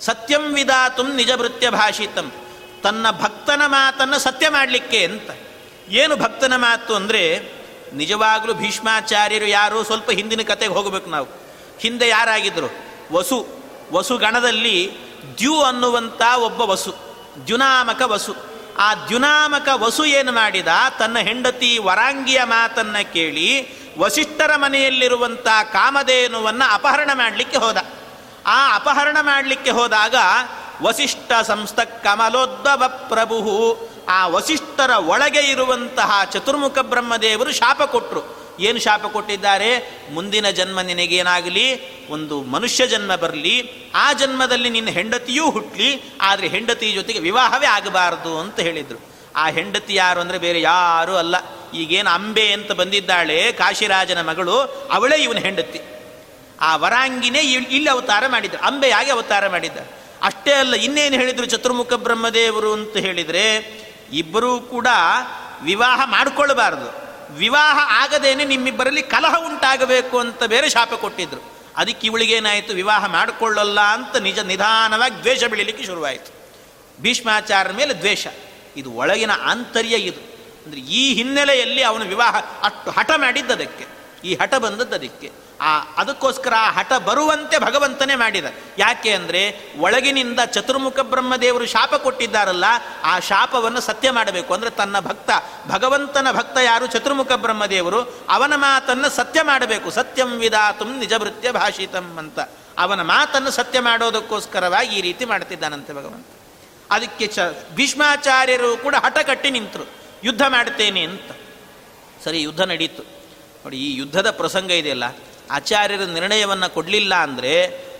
ಸತ್ಯಂ ವಿಧಾತು ನಿಜ ಭಾಷಿತಂ. ತನ್ನ ಭಕ್ತನ ಮಾತನ್ನು ಸತ್ಯ ಮಾಡಲಿಕ್ಕೆ ಅಂತ. ಏನು ಭಕ್ತನ ಮಾತು ಅಂದರೆ ನಿಜವಾಗಲೂ ಭೀಷ್ಮಾಚಾರ್ಯರು ಯಾರು ಸ್ವಲ್ಪ ಹಿಂದಿನ ಕತೆಗೆ ಹೋಗಬೇಕು ನಾವು. ಹಿಂದೆ ಯಾರಾಗಿದ್ದರು ವಸು. ವಸು ಗಣದಲ್ಲಿ ದ್ಯು ಅನ್ನುವಂಥ ಒಬ್ಬ ವಸು. ದ್ಯುನಾಮಕ ವಸು. ಆ ದ್ಯುನಾಮಕ ವಸು ಏನು ಮಾಡಿದ? ತನ್ನ ಹೆಂಡತಿ ವರಾಂಗಿಯ ಮಾತನ್ನು ಕೇಳಿ ವಸಿಷ್ಠರ ಮನೆಯಲ್ಲಿರುವಂಥ ಕಾಮಧೇನುವನ್ನು ಅಪಹರಣ ಮಾಡಲಿಕ್ಕೆ ಹೋದ. ಆ ಅಪಹರಣ ಮಾಡಲಿಕ್ಕೆ ಹೋದಾಗ ವಸಿಷ್ಠ ಸಂಸ್ಥ ಕಮಲೋದ್ಭವ ಪ್ರಭು, ಆ ವಸಿಷ್ಠರ ಒಳಗೆ ಇರುವಂತಹ ಚತುರ್ಮುಖ ಬ್ರಹ್ಮದೇವರು ಶಾಪ ಕೊಟ್ಟರು ಏನು ಶಾಪ ಕೊಟ್ಟಿದ್ದಾರೆ? ಮುಂದಿನ ಜನ್ಮ ನಿನಗೇನಾಗಲಿ? ಒಂದು ಮನುಷ್ಯ ಜನ್ಮ ಬರಲಿ. ಆ ಜನ್ಮದಲ್ಲಿ ನಿನ್ನ ಹೆಂಡತಿಯೂ ಹುಟ್ಟಲಿ ಆದರೆ ಹೆಂಡತಿ ಜೊತೆಗೆ ವಿವಾಹವೇ ಆಗಬಾರದು ಅಂತ ಹೇಳಿದರು. ಆ ಹೆಂಡತಿ ಯಾರು ಅಂದರೆ ಬೇರೆ ಯಾರೂ ಅಲ್ಲ. ಈಗೇನು ಅಂಬೆ ಅಂತ ಬಂದಿದ್ದಾಳೆ, ಕಾಶಿರಾಜನ ಮಗಳು, ಅವಳೇ ಇವನ ಹೆಂಡತಿ. ಆ ವರಾಂಗಿನೇ ಇಲ್ಲಿ ಅವತಾರ ಮಾಡಿದ್ರು ಅಂಬೆಯಾಗಿ ಅವತಾರ ಮಾಡಿದ್ದ. ಅಷ್ಟೇ ಅಲ್ಲ, ಇನ್ನೇನು ಹೇಳಿದರು ಚತುರ್ಮುಖ ಬ್ರಹ್ಮದೇವರು ಅಂತ ಹೇಳಿದರೆ, ಇಬ್ಬರೂ ಕೂಡ ವಿವಾಹ ಮಾಡಿಕೊಳ್ಳಬಾರದು ವಿವಾಹ ಆಗದೇನೆ ನಿಮ್ಮಿಬ್ಬರಲ್ಲಿ ಕಲಹ ಉಂಟಾಗಬೇಕು ಅಂತ ಬೇರೆ ಶಾಪ ಕೊಟ್ಟಿದ್ರು. ಅದಕ್ಕೆ ಇವಳಿಗೇನಾಯಿತು, ವಿವಾಹ ಮಾಡಿಕೊಳ್ಳಲ್ಲ ಅಂತ ನಿಜ ನಿಧಾನವಾಗಿ ದ್ವೇಷ ಬೆಳೀಲಿಕ್ಕೆ ಶುರುವಾಯಿತು. ಭೀಷ್ಮಾಚಾರ್ಯ ಮೇಲೆ ದ್ವೇಷ. ಇದು ಒಳಗಿನ ಆಂತರ್ಯ ಇದು. ಅಂದರೆ ಈ ಹಿನ್ನೆಲೆಯಲ್ಲಿ ಅವನು ವಿವಾಹ ಅಷ್ಟು ಹಠ ಮಾಡಿದ್ದದಕ್ಕೆ ಈ ಹಠ ಬಂದದ್ದು ಅದಕ್ಕೆ. ಆ, ಅದಕ್ಕೋಸ್ಕರ ಆ ಹಠ ಬರುವಂತೆ ಭಗವಂತನೇ ಮಾಡಿದ. ಯಾಕೆ ಅಂದರೆ ಒಳಗಿನಿಂದ ಚತುರ್ಮುಖ ಬ್ರಹ್ಮದೇವರು ಶಾಪ ಕೊಟ್ಟಿದ್ದಾರಲ್ಲ, ಆ ಶಾಪವನ್ನು ಸತ್ಯ ಮಾಡಬೇಕು. ಅಂದರೆ ತನ್ನ ಭಕ್ತ, ಭಗವಂತನ ಭಕ್ತ ಯಾರು? ಚತುರ್ಮುಖ ಬ್ರಹ್ಮದೇವರು. ಅವನ ಮಾತನ್ನು ಸತ್ಯ ಮಾಡಬೇಕು. ಸತ್ಯಂ ವಿಧಾತುಂ ನಿಜಭೃತ್ಯ ಭಾಷಿತಂ ಅಂತ. ಅವನ ಮಾತನ್ನು ಸತ್ಯ ಮಾಡೋದಕ್ಕೋಸ್ಕರವಾಗಿ ಈ ರೀತಿ ಮಾಡ್ತಿದ್ದಾನಂತೆ ಭಗವಂತ. ಅದಕ್ಕೆ ಚ ಭೀಷ್ಮಾಚಾರ್ಯರು ಕೂಡ ಹಠ ಕಟ್ಟಿ ನಿಂತರು. ಯುದ್ಧ ಮಾಡ್ತೇನೆ ಅಂತ. ಸರಿ, ಯುದ್ಧ ನಡೀತು. ನೋಡಿ, ಈ ಯುದ್ಧದ ಪ್ರಸಂಗ ಇದೆಯಲ್ಲ, ಆಚಾರ್ಯರ ನಿರ್ಣಯವನ್ನು ಕೊಡಲಿಲ್ಲ ಅಂದರೆ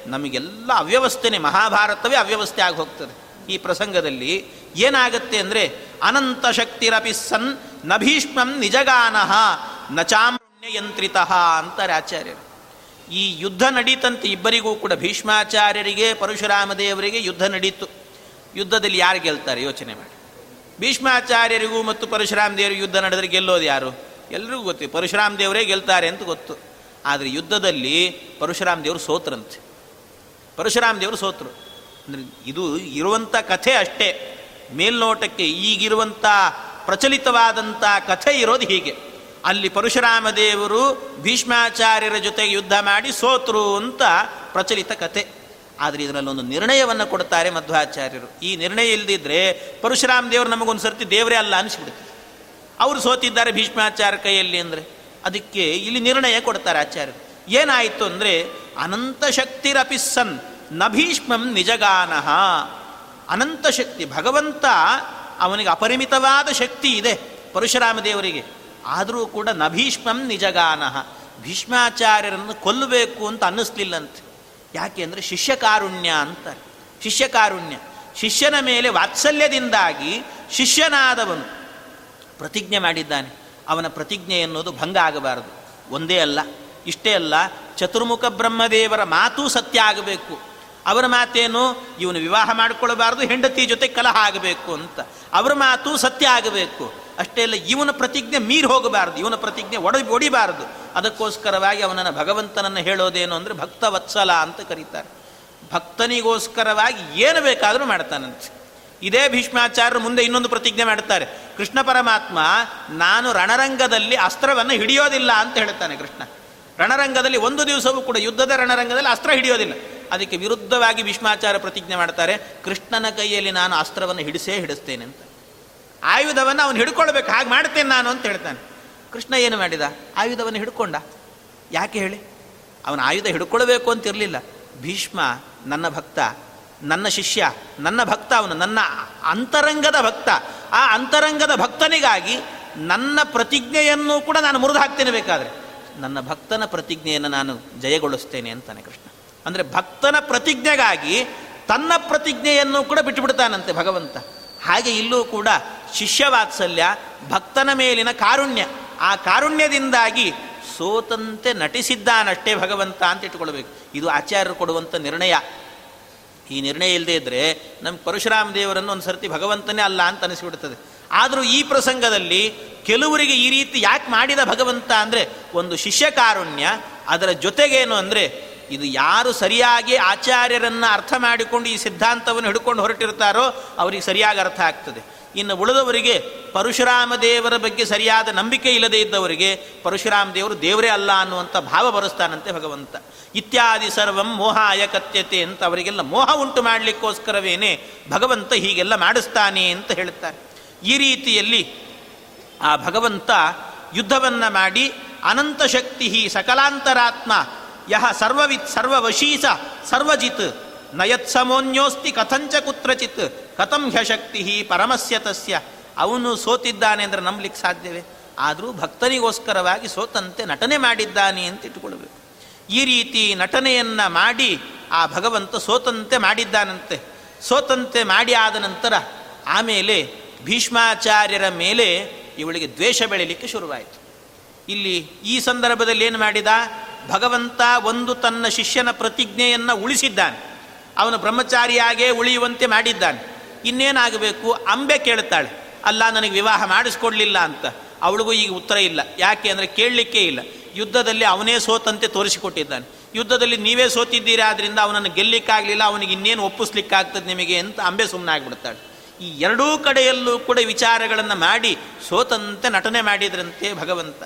ನಮಗೆಲ್ಲ ಅವ್ಯವಸ್ಥೆನೇ, ಮಹಾಭಾರತವೇ ಅವ್ಯವಸ್ಥೆ ಆಗಿ ಹೋಗ್ತದೆ. ಈ ಪ್ರಸಂಗದಲ್ಲಿ ಏನಾಗತ್ತೆ ಅಂದರೆ, ಅನಂತ ಶಕ್ತಿರಪಿ ಸನ್ನ ಭೀಷ್ಮಂ ನಿಜಗಾನಃ ನ ಚಾಮ್ಯಯಂತ್ರಿತಃ ಅಂತಾರೆ ಆಚಾರ್ಯರು. ಈ ಯುದ್ಧ ನಡೀತಂತೆ ಇಬ್ಬರಿಗೂ ಕೂಡ ಭೀಷ್ಮಾಚಾರ್ಯರಿಗೆ, ಪರಶುರಾಮ ದೇವರಿಗೆ ಯುದ್ಧ ನಡೀತು. ಯುದ್ಧದಲ್ಲಿ ಯಾರು ಗೆಲ್ತಾರೆ? ಯೋಚನೆ ಮಾಡಿ. ಭೀಷ್ಮಾಚಾರ್ಯರಿಗೂ ಮತ್ತು ಪರಶುರಾಮ ದೇವರು ಯುದ್ಧ ನಡೆದರೆ ಗೆಲ್ಲೋದು ಯಾರು? ಎಲ್ರಿಗೂ ಗೊತ್ತು. ಪರಶುರಾಮ ದೇವರೇ ಗೆಲ್ತಾರೆ ಅಂತ ಗೊತ್ತು. ಆದರೆ ಯುದ್ಧದಲ್ಲಿ ಪರಶುರಾಮ್ ದೇವರು ಸೋತ್ರಂತೆ ಪರಶುರಾಮ್ ದೇವರು ಸೋತರು. ಅಂದರೆ ಇದು ಇರುವಂಥ ಕಥೆ ಅಷ್ಟೇ. ಮೇಲ್ನೋಟಕ್ಕೆ ಈಗಿರುವಂಥ ಪ್ರಚಲಿತವಾದಂಥ ಕಥೆ ಇರೋದು ಹೀಗೆ. ಅಲ್ಲಿ ಪರಶುರಾಮ ದೇವರು ಭೀಷ್ಮಾಚಾರ್ಯರ ಜೊತೆಗೆ ಯುದ್ಧ ಮಾಡಿ ಸೋತರು ಅಂತ ಪ್ರಚಲಿತ ಕಥೆ. ಆದರೆ ಇದರಲ್ಲೊಂದು ನಿರ್ಣಯವನ್ನು ಕೊಡ್ತಾರೆ ಮಧ್ವಾಚಾರ್ಯರು. ಈ ನಿರ್ಣಯ ಇಲ್ಲದಿದ್ದರೆ ಪರಶುರಾಮ ದೇವರು ನಮಗೊಂದು ಸರ್ತಿ ದೇವರೇ ಅಲ್ಲ ಅನಿಸ್ಬಿಡುತ್ತೆ. ಅವರು ಸೋತಿದ್ದಾರೆ ಭೀಷ್ಮಾಚಾರ್ಯ ಕೈಯಲ್ಲಿ ಅಂದರೆ. ಅದಕ್ಕೆ ಇಲ್ಲಿ ನಿರ್ಣಯ ಕೊಡ್ತಾರೆ ಆಚಾರ್ಯರು. ಏನಾಯಿತು ಅಂದರೆ, ಅನಂತ ಶಕ್ತಿರಪಿಸ್ಸನ್ನ ಭೀಷ್ಮಂ ನಿಜಗಾನಃ. ಅನಂತ ಶಕ್ತಿ, ಭಗವಂತ ಅವನಿಗೆ ಅಪರಿಮಿತವಾದ ಶಕ್ತಿ ಇದೆ ಪರಶುರಾಮ ದೇವರಿಗೆ. ಆದರೂ ಕೂಡ ನಭೀಷ್ಮಂ ನಿಜಗಾನಃ. ಭೀಷ್ಮಾಚಾರ್ಯರನ್ನು ಕೊಲ್ಲಬೇಕು ಅಂತ ಅನ್ನಿಸ್ಲಿಲ್ಲಂತೆ. ಯಾಕೆ ಅಂದರೆ ಶಿಷ್ಯಕಾರುಣ್ಯ ಅಂತ ಶಿಷ್ಯಕಾರುಣ್ಯ. ಶಿಷ್ಯನ ಮೇಲೆ ವಾತ್ಸಲ್ಯದಿಂದಾಗಿ ಶಿಷ್ಯನಾದವನು ಪ್ರತಿಜ್ಞೆ ಮಾಡಿದ್ದಾನೆ. ಅವನ ಪ್ರತಿಜ್ಞೆ ಎನ್ನುವುದು ಭಂಗ ಆಗಬಾರದು. ಒಂದೇ ಅಲ್ಲ, ಇಷ್ಟೇ ಅಲ್ಲ, ಚತುರ್ಮುಖ ಬ್ರಹ್ಮದೇವರ ಮಾತೂ ಸತ್ಯ ಆಗಬೇಕು. ಅವರ ಮಾತೇನು? ಇವನು ವಿವಾಹ ಮಾಡಿಕೊಳ್ಳಬಾರದು ಹೆಂಡತಿ ಜೊತೆ ಕಲಹ ಆಗಬೇಕು ಅಂತ. ಅವರ ಮಾತು ಸತ್ಯ ಆಗಬೇಕು. ಅಷ್ಟೇ ಅಲ್ಲ, ಇವನ ಪ್ರತಿಜ್ಞೆ ಮೀರಿ ಹೋಗಬಾರದು, ಇವನ ಪ್ರತಿಜ್ಞೆ ಒಡ, ಒಡಿಬಾರದು. ಅದಕ್ಕೋಸ್ಕರವಾಗಿ ಅವನನ್ನು ಭಗವಂತನನ್ನು ಹೇಳೋದೇನು ಅಂದರೆ ಭಕ್ತ ವತ್ಸಲ ಅಂತ ಕರೀತಾರೆ. ಭಕ್ತನಿಗೋಸ್ಕರವಾಗಿ ಏನು ಬೇಕಾದರೂ ಮಾಡ್ತಾನಂತೆ ಇದೇ ಭೀಷ್ಮಾಚಾರ್ಯರು ಮುಂದೆ ಇನ್ನೊಂದು ಪ್ರತಿಜ್ಞೆ ಮಾಡ್ತಾರೆ. ಕೃಷ್ಣ ಪರಮಾತ್ಮ, ನಾನು ರಣರಂಗದಲ್ಲಿ ಅಸ್ತ್ರವನ್ನು ಹಿಡಿಯೋದಿಲ್ಲ ಅಂತ ಹೇಳುತ್ತಾನೆ ಕೃಷ್ಣ. ರಣರಂಗದಲ್ಲಿ ಒಂದು ದಿವಸವೂ ಕೂಡ, ಯುದ್ಧದ ರಣರಂಗದಲ್ಲಿ ಅಸ್ತ್ರ ಹಿಡಿಯೋದಿಲ್ಲ. ಅದಕ್ಕೆ ವಿರುದ್ಧವಾಗಿ ಭೀಷ್ಮಾಚಾರ್ಯ ಪ್ರತಿಜ್ಞೆ ಮಾಡ್ತಾರೆ, ಕೃಷ್ಣನ ಕೈಯಲ್ಲಿ ನಾನು ಅಸ್ತ್ರವನ್ನು ಹಿಡಿಸೇ ಹಿಡಿಸ್ತೇನೆ ಅಂತ. ಆಯುಧವನ್ನು ಅವನು ಹಿಡ್ಕೊಳ್ಬೇಕು, ಹಾಗೆ ಮಾಡ್ತೇನೆ ನಾನು ಅಂತ ಹೇಳ್ತಾನೆ. ಕೃಷ್ಣ ಏನು ಮಾಡಿದ? ಆಯುಧವನ್ನು ಹಿಡ್ಕೊಂಡ. ಯಾಕೆ ಹೇಳಿ? ಅವನ ಆಯುಧ ಹಿಡ್ಕೊಳ್ಬೇಕು ಅಂತಿರಲಿಲ್ಲ ಭೀಷ್ಮ, ನನ್ನ ಭಕ್ತ, ನನ್ನ ಶಿಷ್ಯ, ನನ್ನ ಭಕ್ತ ಅವನು, ನನ್ನ ಅಂತರಂಗದ ಭಕ್ತ. ಆ ಅಂತರಂಗದ ಭಕ್ತನಿಗಾಗಿ ನನ್ನ ಪ್ರತಿಜ್ಞೆಯನ್ನು ಕೂಡ ನಾನು ಮುರಿದು ಹಾಕ್ತೇನೆ ಬೇಕಾದರೆ. ನನ್ನ ಭಕ್ತನ ಪ್ರತಿಜ್ಞೆಯನ್ನು ನಾನು ಜಯಗೊಳಿಸ್ತೇನೆ ಅಂತಾನೆ ಕೃಷ್ಣ. ಅಂದರೆ ಭಕ್ತನ ಪ್ರತಿಜ್ಞೆಗಾಗಿ ತನ್ನ ಪ್ರತಿಜ್ಞೆಯನ್ನು ಕೂಡ ಬಿಟ್ಟುಬಿಡ್ತಾನಂತೆ ಭಗವಂತ. ಹಾಗೆ ಇಲ್ಲೂ ಕೂಡ ಶಿಷ್ಯವಾತ್ಸಲ್ಯ, ಭಕ್ತನ ಮೇಲಿನ ಕಾರುಣ್ಯ. ಆ ಕಾರುಣ್ಯದಿಂದಾಗಿ ಸೋತಂತೆ ನಟಿಸಿದ್ದಾನಷ್ಟೇ ಭಗವಂತ ಅಂತ ಇಟ್ಕೊಳ್ಬೇಕು ಇದು ಆಚಾರ್ಯರು ಕೊಡುವಂಥ ನಿರ್ಣಯ. ಈ ನಿರ್ಣಯ ಇಲ್ಲದೆ ಇದ್ದರೆ ನಮ್ಮ ಪರಶುರಾಮ ದೇವರನ್ನು ಒಂದು ಸರ್ತಿ ಭಗವಂತನೇ ಅಲ್ಲ ಅಂತ ಅನಿಸ್ಬಿಡ್ತದೆ. ಆದರೂ ಈ ಪ್ರಸಂಗದಲ್ಲಿ ಕೆಲವರಿಗೆ ಈ ರೀತಿ ಯಾಕೆ ಮಾಡಿದ ಭಗವಂತ ಅಂದರೆ ಒಂದು ಶಿಷ್ಯ ಕಾರುಣ್ಯ, ಅದರ ಜೊತೆಗೇನು ಅಂದರೆ ಇದು ಯಾರು ಸರಿಯಾಗಿ ಆಚಾರ್ಯರನ್ನು ಅರ್ಥ ಮಾಡಿಕೊಂಡು ಈ ಸಿದ್ಧಾಂತವನ್ನು ಹಿಡ್ಕೊಂಡು ಹೊರಟಿರ್ತಾರೋ ಅವರಿಗೆ ಸರಿಯಾಗಿ ಅರ್ಥ ಆಗ್ತದೆ. ಇನ್ನು ಉಳಿದವರಿಗೆ ಪರಶುರಾಮ ದೇವರ ಬಗ್ಗೆ ಸರಿಯಾದ ನಂಬಿಕೆ ಇಲ್ಲದೆ ಇದ್ದವರಿಗೆ ಪರಶುರಾಮ ದೇವರು ದೇವರೇ ಅಲ್ಲ ಅನ್ನುವಂಥ ಭಾವ ಬರೆಸ್ತಾನಂತೆ ಭಗವಂತ. ಇತ್ಯಾದಿ ಸರ್ವಂ ಮೋಹ ಕತ್ಯತೆ ಅಂತ ಅವರಿಗೆಲ್ಲ ಮೋಹ ಉಂಟು ಮಾಡಲಿಕ್ಕೋಸ್ಕರವೇನೆ ಭಗವಂತ ಹೀಗೆಲ್ಲ ಮಾಡಿಸ್ತಾನೆ ಅಂತ ಹೇಳುತ್ತಾರೆ. ಈ ರೀತಿಯಲ್ಲಿ ಆ ಭಗವಂತ ಯುದ್ಧವನ್ನು ಮಾಡಿ ಅನಂತ ಶಕ್ತಿ ಸಕಲಾಂತರಾತ್ಮ ಯಹ ಸರ್ವವಿತ್ ಸರ್ವವಶೀಸ ಸರ್ವಜಿತ್ ನಯತ್ಸಮೋನ್ಯೋಸ್ತಿ ಕಥಂಚ ಕುತ್ರಚಿತ್, ಕಥಂ ಹ್ಯಶಕ್ತಿ ಪರಮಸ್ಯ ತಸ್ಯ. ಅವನು ಸೋತಿದ್ದಾನೆ ಅಂದರೆ ನಂಬಲಿಕ್ಕೆ ಸಾಧ್ಯವೇ? ಆದರೂ ಭಕ್ತನಿಗೋಸ್ಕರವಾಗಿ ಸೋತಂತೆ ನಟನೆ ಮಾಡಿದ್ದಾನೆ ಅಂತ ಇಟ್ಟುಕೊಳ್ಬೇಕು ಈ ರೀತಿ ನಟನೆಯನ್ನು ಮಾಡಿ ಆ ಭಗವಂತ ಸೋತಂತೆ ಮಾಡಿದ್ದಾನಂತೆ. ಸೋತಂತೆ ಮಾಡಿ ಆದ ನಂತರ ಆಮೇಲೆ ಭೀಷ್ಮಾಚಾರ್ಯರ ಮೇಲೆ ಇವಳಿಗೆ ದ್ವೇಷ ಬೆಳೀಲಿಕ್ಕೆ ಶುರುವಾಯಿತು. ಇಲ್ಲಿ ಈ ಸಂದರ್ಭದಲ್ಲಿ ಏನು ಮಾಡಿದ? ಭಗವಂತ ಒಂದು ತನ್ನ ಶಿಷ್ಯನ ಪ್ರತಿಜ್ಞೆಯನ್ನು ಉಳಿಸಿದ್ದಾನೆ. ಅವನು ಬ್ರಹ್ಮಚಾರಿಯಾಗೇ ಉಳಿಯುವಂತೆ ಮಾಡಿದ್ದಾನೆ. ಇನ್ನೇನಾಗಬೇಕು? ಅಂಬೆ ಕೇಳ್ತಾಳೆ. ಅಲ್ಲ, ನನಗೆ ವಿವಾಹ ಮಾಡಿಸ್ಕೊಡ್ಲಿಲ್ಲ ಅಂತ. ಅವಳಿಗೂ ಈಗ ಉತ್ತರ ಇಲ್ಲ. ಯಾಕೆ ಅಂದರೆ ಕೇಳಲಿಕ್ಕೆ ಇಲ್ಲ. ಯುದ್ಧದಲ್ಲಿ ಅವನೇ ಸೋತಂತೆ ತೋರಿಸಿಕೊಟ್ಟಿದ್ದಾನೆ. ಯುದ್ಧದಲ್ಲಿ ನೀವೇ ಸೋತಿದ್ದೀರಾ ಆದ್ದರಿಂದ ಅವನನ್ನು ಗೆಲ್ಲಿಕ್ಕಾಗಲಿಲ್ಲ, ಅವನಿಗೆ ಇನ್ನೇನು ಒಪ್ಪಿಸ್ಲಿಕ್ಕಾಗ್ತದೆ ನಿಮಗೆ ಅಂತ ಅಂಬೆ ಸುಮ್ಮನೆ ಆಗಿಬಿಡ್ತಾಳೆ ಈ ಎರಡೂ ಕಡೆಯಲ್ಲೂ ಕೂಡ ವಿಚಾರಗಳನ್ನು ಮಾಡಿ ಸೋತಂತೆ ನಟನೆ ಮಾಡಿದ್ರಂತೆ ಭಗವಂತ